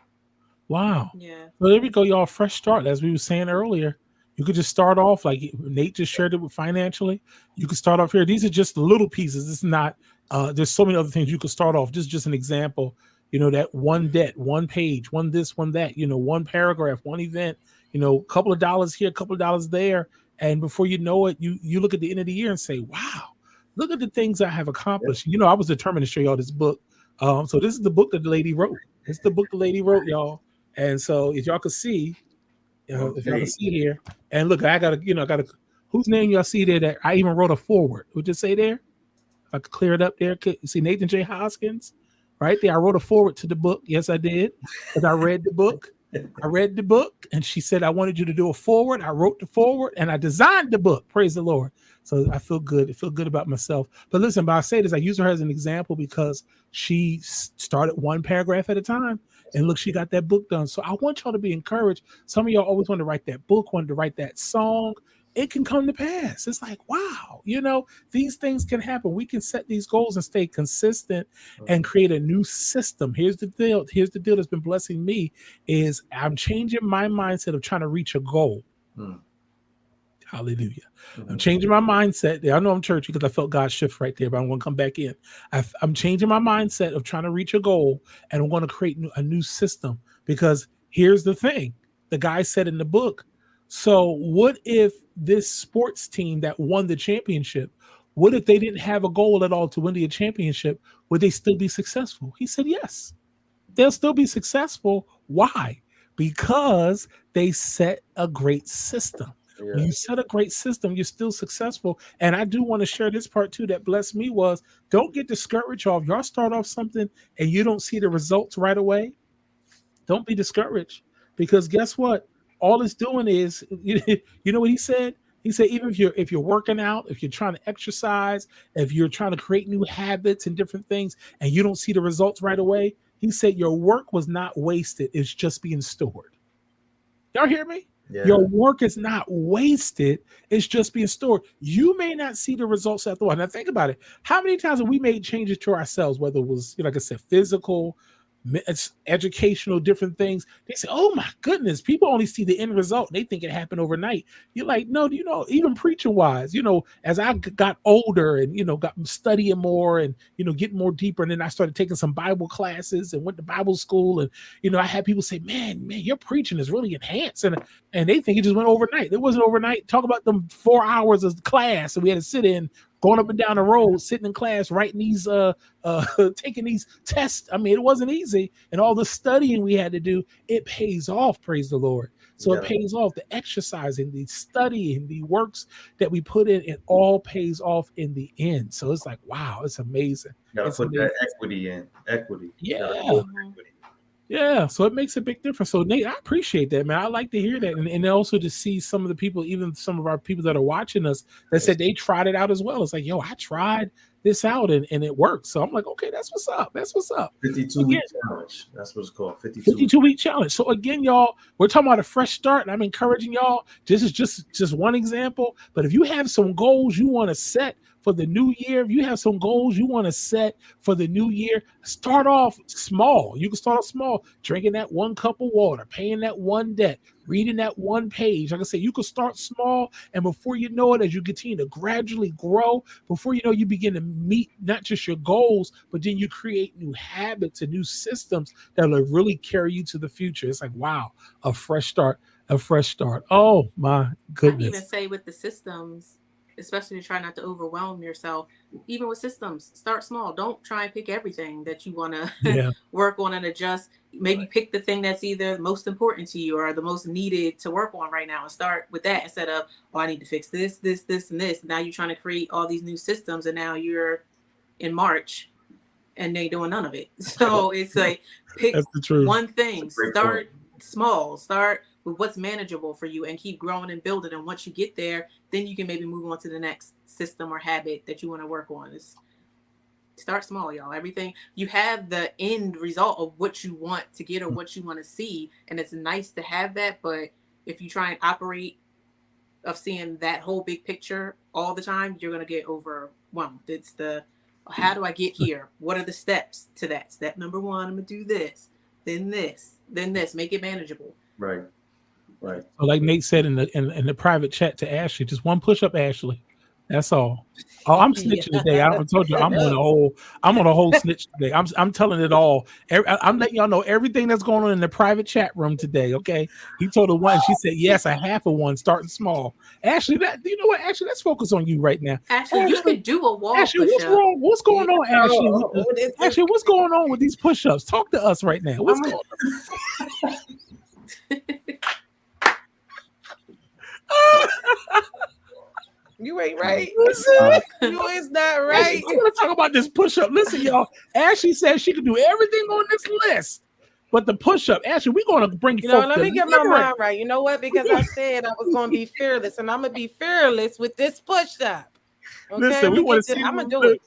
Wow. Yeah. Well, there we go, y'all. Fresh start, as we were saying earlier. You could just start off like Nate just shared it with financially. You could start off here. These are just little pieces. It's not. Uh, there's so many other things you could start off. Just just an example you know that one debt one page one this one that you know one paragraph one event you know a couple of dollars here a couple of dollars there. And before you know it you you look at the end of the year and say wow look at the things i have accomplished. You know i was determined to show y'all this book. Um so this is the book that the lady wrote. It's the book the lady wrote y'all. And so if y'all could see you know if y'all can see here. And look i gotta you know i gotta whose name y'all see there that i even wrote a foreword? Would you say there? If i could clear it up there you see nathan j. Hoskins right there. I wrote a foreword to the book. Yes, I did. Because I read the book. I read the book, and she said, I wanted you to do a foreword. I wrote the foreword and I designed the book. Praise the Lord. So I feel good. I feel good about myself. But listen, but I say this, I use her as an example because she started one paragraph at a time. And look, she got that book done. So I want y'all to be encouraged. Some of y'all always want to write that book, wanted to write that song it can come to pass. It's like, wow, you know, these things can happen. We can set these goals and stay consistent and create a new system. Here's the deal. Here's the deal that's been blessing me is I'm changing my mindset of trying to reach a goal. Hmm. Hallelujah. Mm-hmm. I'm changing my mindset. I know I'm churchy because I felt God shift right there, but I'm going to come back in. i am changing my mindset of trying to reach a goal, and I'm going to create a new system because here's the thing. The guy said in the book, so, what if this sports team that won the championship, what if they didn't have a goal at all to win the championship? Would they still be successful? He said, yes, they'll still be successful. Why? Because they set a great system. Yeah. When you set a great system, you're still successful. And I do want to share this part too that blessed me was don't get discouraged off. Y'all start off something and you don't see the results right away. Don't be discouraged because guess what? All it's doing is, you know what he said? He said, even if you're if you're working out, if you're trying to exercise, if you're trying to create new habits and different things, and you don't see the results right away, he said your work was not wasted; it's just being stored. Y'all hear me? Yeah. Your work is not wasted; it's just being stored. You may not see the results at the while. Now think about it: how many times have we made changes to ourselves, whether it was, you know, like I said, physical, it's educational different things. They say oh my goodness people only see the end result they think it happened overnight. You're like no you know even preaching wise you know as i got older and you know got studying more and you know getting more deeper and then i started taking some bible classes and went to bible school and you know i had people say man man your preaching is really enhanced and and they think it just went overnight. It wasn't overnight. Talk about them four hours of class and we had to sit in going up and down the road, sitting in class, writing these, uh, uh, taking these tests. I mean, it wasn't easy, and all the studying we had to do. It pays off, praise the Lord. So yeah. it pays off. The exercising, the studying, the works that we put in, it all pays off in the end. So it's like, wow, it's amazing. You gotta it's put amazing. that equity in. Equity. Yeah. Equity. Yeah, so it makes a big difference. So Nate, I appreciate that, man. I like to hear that, and, and also to see some of the people, even some of our people that are watching us, that said they tried it out as well. It's like, yo, I tried this out and, and it worked. So I'm like, okay, that's what's up. That's what's up. 52 again, week challenge. That's what it's called. 52, 52 week challenge. So again, y'all, we're talking about a fresh start, and I'm encouraging y'all. This is just just one example. But if you have some goals you want to set for the new year, if you have some goals you want to set for the new year, start off small. You can start off small, drinking that one cup of water, paying that one debt, reading that one page. Like I said, you can start small, and before you know it, as you continue to gradually grow, before you know, you begin to meet not just your goals, but then you create new habits and new systems that will really carry you to the future. It's like, wow, a fresh start, a fresh start. Oh my goodness. I even say with the systems, especially to try not to overwhelm yourself. Even with systems, start small. Don't try and pick everything that you want to yeah. work on and adjust. Maybe pick the thing that's either most important to you or the most needed to work on right now and start with that instead of, oh, I need to fix this, this, this, and this. Now you're trying to create all these new systems and now you're in March and they're doing none of it. So it's like pick one thing, start point. small, start with what's manageable for you and keep growing and building. And once you get there, then you can maybe move on to the next system or habit that you want to work on. It's, start small, y'all. Everything you have the end result of what you want to get or hmm. what you want to see, and it's nice to have that. But if you try and operate of seeing that whole big picture all the time, you're gonna get overwhelmed. It's the how do I get hmm. here? What are the steps to that? Step number one, I'm gonna do this, then this, then this. Make it manageable. Right. Right. So like Nate said in the in, in the private chat to Ashley, just one push up, Ashley. That's all. Oh, I'm snitching today. I told you I'm on a whole. I'm on a whole snitch today. I'm I'm telling it all. I'm letting y'all know everything that's going on in the private chat room today. Okay. He told her one. She said yes. a half a one, starting small. Ashley, that you know what? Ashley, let's focus on you right now. Ashley, Ashley you can do a wall. Ashley, what's up. wrong? What's going on, Ashley? Ashley, what's going on with these push-ups? Talk to us right now. What's going on? You ain't right. Listen, you is not right. I'm gonna talk about this push-up. Listen, y'all. Ashley says she can do everything on this list. But the push-up, Ashley, we're gonna bring you know. Let me get my mind right. You know what? Because I said I was gonna be fearless, and I'm gonna be fearless with this push-up. Okay? Listen, we want to see. I'm gonna do it.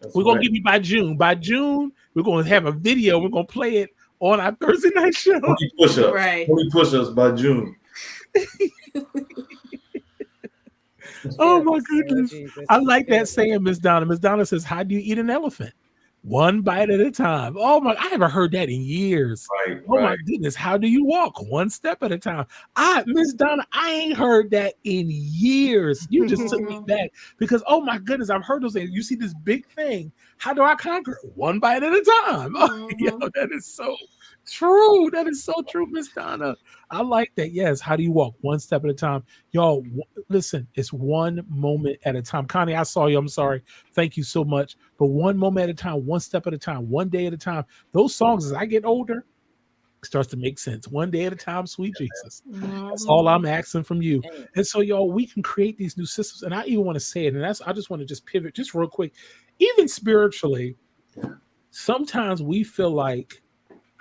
That's we're gonna give you by June. By June, we're gonna have a video. We're gonna play it on our Thursday night show. Push-ups. Right. push-ups by June. Oh my goodness. I like that saying, Miss Donna. Miss Donna says, How do you eat an elephant? One bite at a time. Oh my, I haven't heard that in years. Right, oh right. my goodness. How do you walk? One step at a time. I Miss Donna, I ain't heard that in years. You just took me back because oh my goodness, I've heard those things. You see this big thing. How do I conquer? One bite at a time. Oh, mm-hmm. yo, that is so True. That is so true, Miss Donna. I like that. Yes. How do you walk? One step at a time. Y'all, w- listen, it's one moment at a time. Connie, I saw you. I'm sorry. Thank you so much. But one moment at a time, one step at a time, one day at a time. Those songs, as I get older, starts to make sense. One day at a time, sweet Jesus. Mm-hmm. That's all I'm asking from you. And so, y'all, we can create these new systems. And I even want to say it, and that's I just want to just pivot just real quick. Even spiritually, sometimes we feel like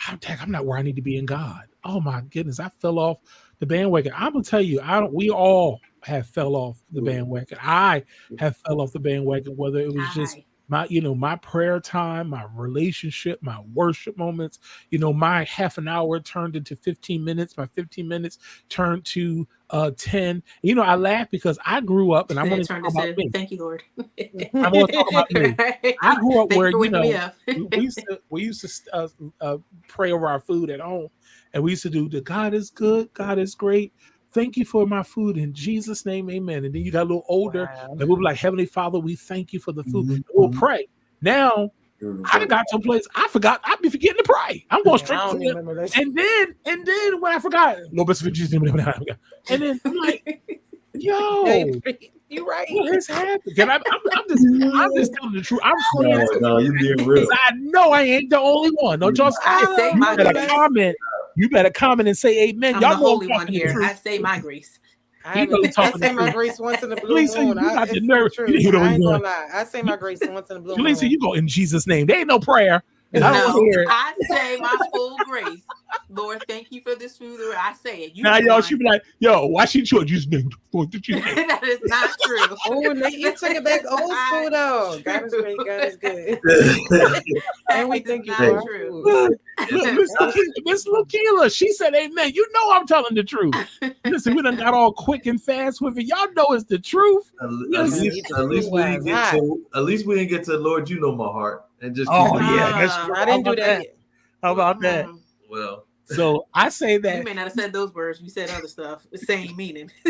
I'm, I'm not where I need to be in God. Oh my goodness, I fell off the bandwagon. I'm gonna tell you, I don't. We all, have fell off the bandwagon. I have fell off the bandwagon, whether it was just my you know my prayer time my relationship my worship moments you know my half an hour turned into 15 minutes my 15 minutes turned to uh 10 you know i laugh because i grew up and i'm going to talk about me. Thank you lord. I'm going to talk about me. I grew up where you know we used to we used to uh, uh, pray over our food at home and we used to do the god is good god is great Thank you for my food in Jesus' name, amen. And then you got a little older, wow. and we'll be like, Heavenly Father, we thank you for the food. Mm-hmm. We'll pray. Now, I got to a place I forgot. I'd be forgetting to pray. I'm going straight to it. And then, and then when I forgot, no best for Jesus, and then I'm like, yo, you're right. What has happened? I, am just, I'm just telling the truth. I'm no, no, you're being real. I know I ain't the only one. No, just I say my better comment. You better comment and say amen. I'm Y'all the holy one here. I say my grace. I, I say my grace once in the blue moon. I, I, I say my grace once in the blue moon. Lisa, you go in Jesus' name. There ain't no prayer. No, I say my full grace. Lord, thank you for this food. I say it. You now, y'all should be like, yo, why she choose Jesus' name? that is not true. oh, Nate, you took it back old school though. God is great. God is good. and we think you're not true. Miss Lakila, she said, Amen. You know I'm telling the truth. Listen, we done got all quick and fast with it. Y'all know it's the truth. At, at least, at least we didn't get to. At least we didn't get to Lord. You know my heart and just oh yeah, that's I didn't do that. How about that? Well, so I say that you may not have said those words. You said other stuff, the same meaning.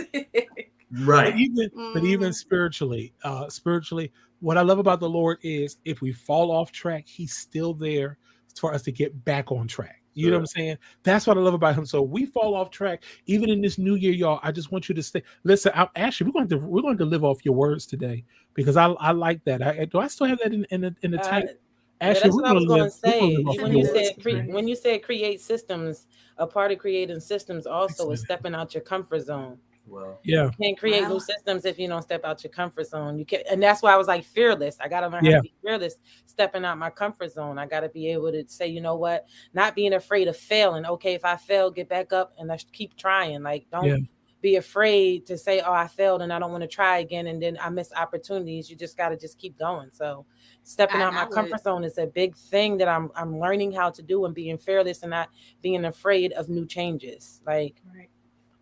right. But even mm. but even spiritually, uh, spiritually, what I love about the Lord is if we fall off track, He's still there for us to get back on track. You sure. know what I'm saying? That's what I love about him. So we fall off track, even in this new year, y'all. I just want you to stay. Listen, I'm actually we're going to we're going to live off your words today because I I like that. I do I still have that in in the, in the uh, type. Actually, that's what I was going to say. When you said cre- when you said create systems, a part of creating systems also is stepping out your comfort zone. Well, yeah, you can't create wow. new systems if you don't step out your comfort zone. You can, and that's why I was like fearless. I got to learn yeah. how to be fearless, stepping out my comfort zone. I got to be able to say, you know what, not being afraid of failing. Okay, if I fail, get back up and let's keep trying. Like, don't yeah. Be afraid to say, oh, I failed and I don't want to try again, and then I miss opportunities. You just got to just keep going. So stepping I, out my comfort zone is a big thing that I'm I'm learning how to do and being fearless and not being afraid of new changes. Like right.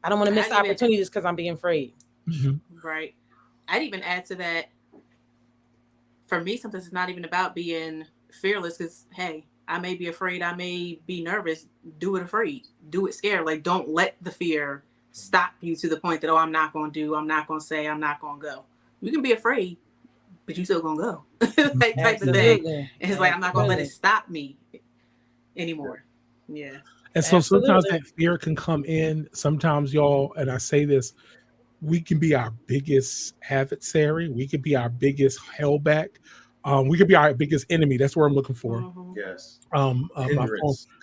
I don't want to miss opportunities because I'm being afraid. Mm-hmm. Right. I'd even add to that. For me, sometimes it's not even about being fearless. Because hey, I may be afraid. I may be nervous. Do it afraid. Do it scared. Like don't let the fear stop you to the point that oh, I'm not going to do. I'm not going to say. I'm not going to go. You can be afraid, but you still gonna go. like type of thing. And it's like I'm not gonna let it stop me anymore. Yeah. And so Absolutely. sometimes that fear can come in. Sometimes y'all, and I say this, we can be our biggest adversary. We can be our biggest hellback. Um, we could be our biggest enemy. That's what I'm looking for. Mm-hmm. Yes. Um, uh, my,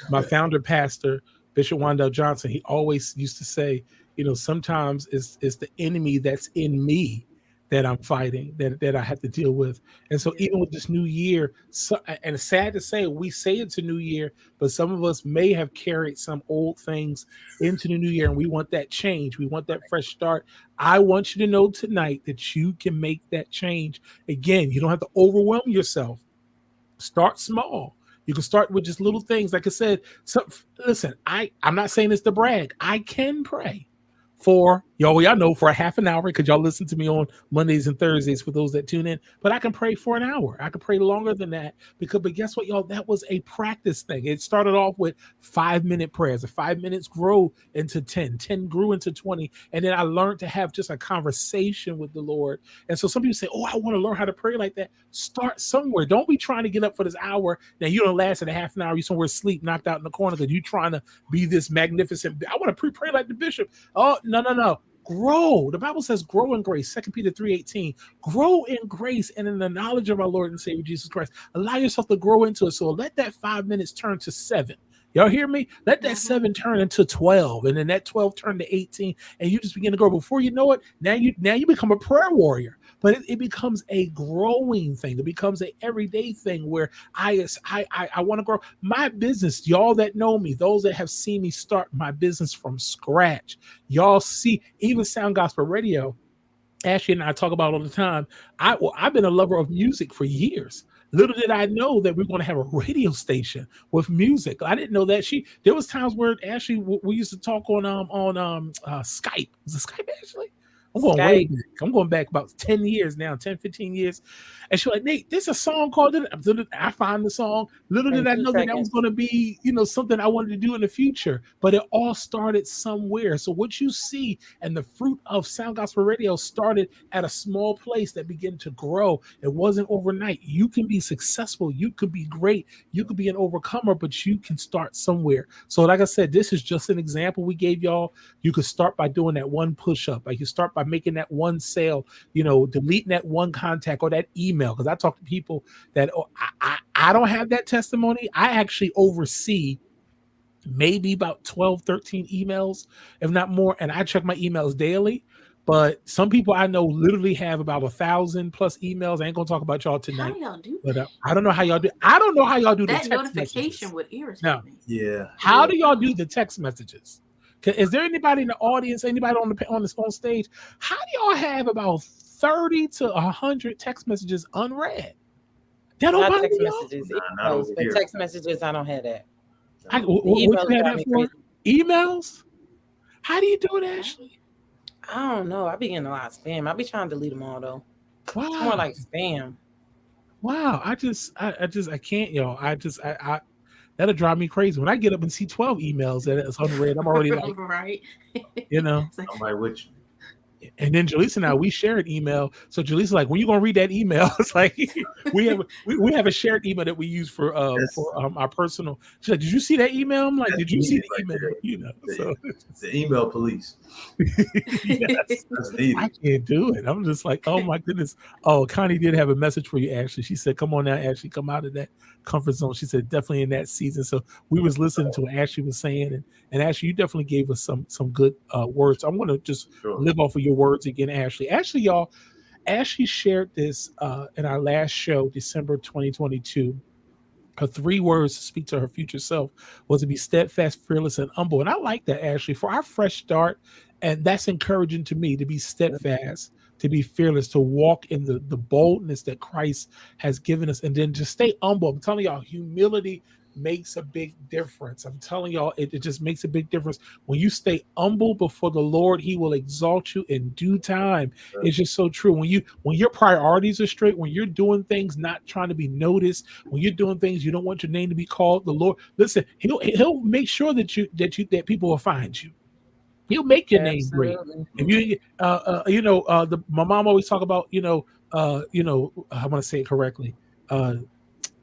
my founder pastor, Bishop Wandell Johnson, he always used to say, you know, sometimes it's it's the enemy that's in me that I'm fighting that, that I have to deal with. And so even with this new year, so, and sad to say we say it's a new year, but some of us may have carried some old things into the new year and we want that change. We want that fresh start. I want you to know tonight that you can make that change. Again, you don't have to overwhelm yourself. Start small. You can start with just little things. Like I said, so listen, I, I'm not saying this to brag. I can pray for y'all. Y'all know for a half an hour because y'all listen to me on Mondays and Thursdays for those that tune in. But I can pray for an hour. I can pray longer than that because. But guess what, y'all? That was a practice thing. It started off with five minute prayers. The five minutes grow into 10. 10 grew into 20. And then I learned to have just a conversation with the Lord. And so some people say, Oh, I want to learn how to pray like that. Start somewhere. Don't be trying to get up for this hour. Now you don't last in a half an hour. You somewhere asleep, knocked out in the corner because you trying to be this magnificent. I want to pre-pray like the bishop. Oh, no, no, no. Grow. The Bible says grow in grace. Second Peter 3:18. Grow in grace and in the knowledge of our Lord and Savior Jesus Christ. Allow yourself to grow into it. So let that five minutes turn to seven. Y'all hear me? Let that mm-hmm. seven turn into 12, and then that 12 turn to 18, and you just begin to grow. Before you know it, now you now you become a prayer warrior. But it, it becomes a growing thing. It becomes a everyday thing where I I I, I want to grow my business. Y'all that know me, those that have seen me start my business from scratch, y'all see even Sound Gospel Radio. Ashley and I talk about all the time. I well, I've been a lover of music for years. Little did I know that we are going to have a radio station with music. I didn't know that she. There was times where Ashley we used to talk on um on um uh, Skype. Was it Skype Ashley? I'm going way back. I'm going back about 10 years now, 10, 15 years. And she's like, Nate, there's a song called I find the song. Little did I know that that was going to be, you know, something I wanted to do in the future. But it all started somewhere. So what you see and the fruit of Sound Gospel Radio started at a small place that began to grow. It wasn't overnight. You can be successful. You could be great. You could be an overcomer, but you can start somewhere. So like I said, this is just an example we gave y'all. You could start by doing that one push up. Like you start by making that one sale, you know, deleting that one contact or that email. Because I talk to people that oh, I, I, I don't have that testimony. I actually oversee maybe about 12, 13 emails, if not more. And I check my emails daily. But some people I know literally have about a thousand plus emails. I ain't gonna talk about y'all tonight. How y'all do but uh, I don't know how y'all do. I don't know how y'all do that the notification messages. would irritate no. me. Yeah. How do y'all do the text messages? Is there anybody in the audience, anybody on the on the on stage? How do y'all have about thirty to hundred text messages unread? That don't Not text messages, nah, emails, but text messages, I don't have that. I, what, what you have that for? Emails? How do you do it, Ashley? I don't know. I be getting a lot of spam. I be trying to delete them all though. Wow. It's more like spam. Wow. I just, I, I just, I can't, yo. I just, I, I, that'll drive me crazy. When I get up and see 12 emails that is unread, I'm already like, right. You know, I'm like, which and then Jaleesa and I we share an email. So Jaleesa like, when you gonna read that email? It's like we have we, we have a shared email that we use for uh yes. for um, our personal. She's like, did you see that email? I'm like, did you see the email? You know, the, so the email police. yes, I can't do it. I'm just like, oh my goodness. Oh, Connie did have a message for you. Actually, she said, come on now, Ashley, come out of that comfort zone. She said, definitely in that season. So we was listening to what Ashley was saying, and and Ashley, you definitely gave us some some good uh, words. I'm going to just sure. live off of your words again, Ashley. Ashley, y'all, Ashley shared this uh, in our last show, December 2022. Her three words to speak to her future self was to be steadfast, fearless, and humble. And I like that, Ashley, for our fresh start. And that's encouraging to me to be steadfast, to be fearless, to walk in the, the boldness that Christ has given us, and then to stay humble. I'm telling y'all, humility makes a big difference. I'm telling y'all, it, it, just makes a big difference. When you stay humble before the Lord, He will exalt you in due time. It's just so true. When you when your priorities are straight, when you're doing things not trying to be noticed, when you're doing things you don't want your name to be called, the Lord, listen, He'll He'll make sure that you that you that people will find you. He'll make your Absolutely. name great. If you uh, uh you know uh the my mom always talk about, you know, uh, you know, I want to say it correctly. Uh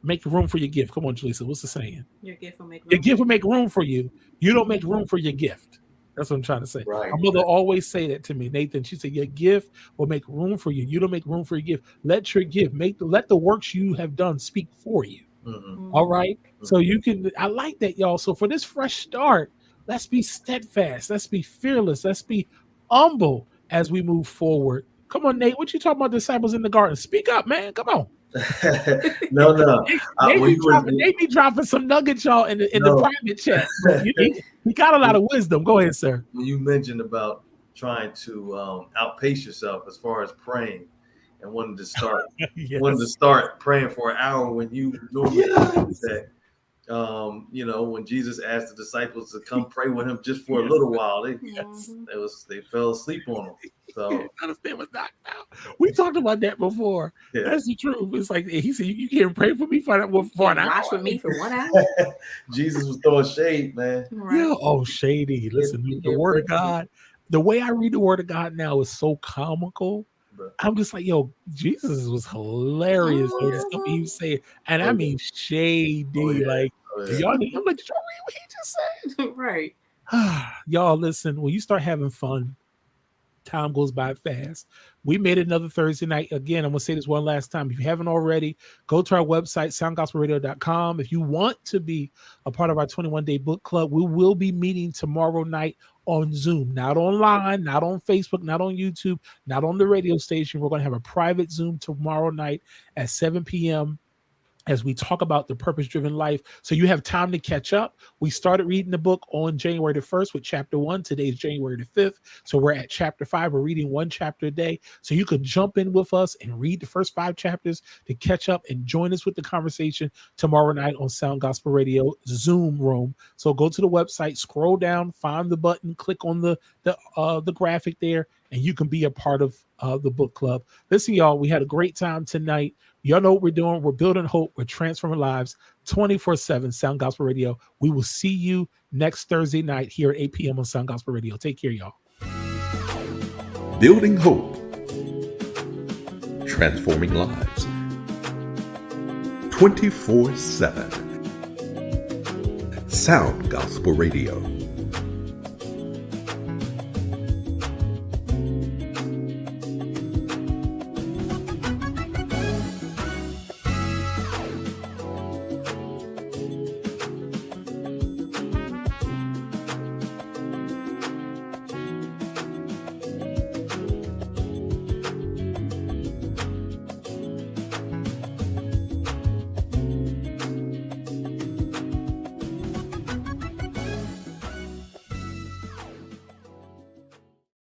make room for your gift. Come on, Jaleesa. What's the saying? Your gift will make room. Your gift will make room for you. You don't make room for your gift. That's what I'm trying to say. Right. My mother always say that to me, Nathan. She said, "Your gift will make room for you. You don't make room for your gift. Let your gift make the, let the works you have done speak for you." Mm-hmm. All right? mm-hmm. So you can. I like that, y'all. So for this fresh start, let's be steadfast. Let's be fearless. Let's be humble as we move forward. Come on, Nate. What you talking about? Disciples in the garden. Speak up, man. Come on. No, no. They, uh, they, be dropping, they, be dropping, some nuggets, y'all, in the in no. the private chat. he, got a lot of wisdom. Go ahead, sir. When you mentioned about trying to um, outpace yourself as far as praying and wanting to start yes. wanting to start praying for an hour when you normally yes. that um, you know, when Jesus asked the disciples to come pray with him just for a little while, they yes. they was they fell asleep on him. So understand was knocked out. We talked about that before. Yeah. That's the truth. It's like he said, "You can't pray for me for, for an hour." for me for one hour. Jesus was throwing shade, man. Right. Yeah. Oh, shady. Listen, the word of God. The way I read the word of God now is so comical. I'm just like, yo, Jesus was hilarious. Oh, the stuff he oh, was saying, and I oh, mean shady. Oh, yeah. Like, oh, yeah. y'all, I'm like, y'all read what he just said? right. y'all, listen. When you start having fun, time goes by fast. We made another Thursday night. Again, I'm going to say this one last time. If you haven't already, go to our website, soundgospelradio.com. If you want to be a part of our 21 day book club, we will be meeting tomorrow night on Zoom, not online, not on Facebook, not on YouTube, not on the radio station. We're going to have a private Zoom tomorrow night at 7 p.m as we talk about the purpose driven life. So you have time to catch up. We started reading the book on January the 1st with chapter one. Today's January the 5th. So we're at chapter five. We're reading one chapter a day. So you could jump in with us and read the first five chapters to catch up and join us with the conversation tomorrow night on Sound Gospel Radio Zoom room. So go to the website, scroll down, find the button, click on the the uh the graphic there, and you can be a part of uh, the book club. Listen, y'all, we had a great time tonight. Y'all know what we're doing. We're building hope. We're transforming lives 24 7 Sound Gospel Radio. We will see you next Thursday night here at 8 p.m. on Sound Gospel Radio. Take care, y'all. Building hope, transforming lives 24 7. Sound Gospel Radio.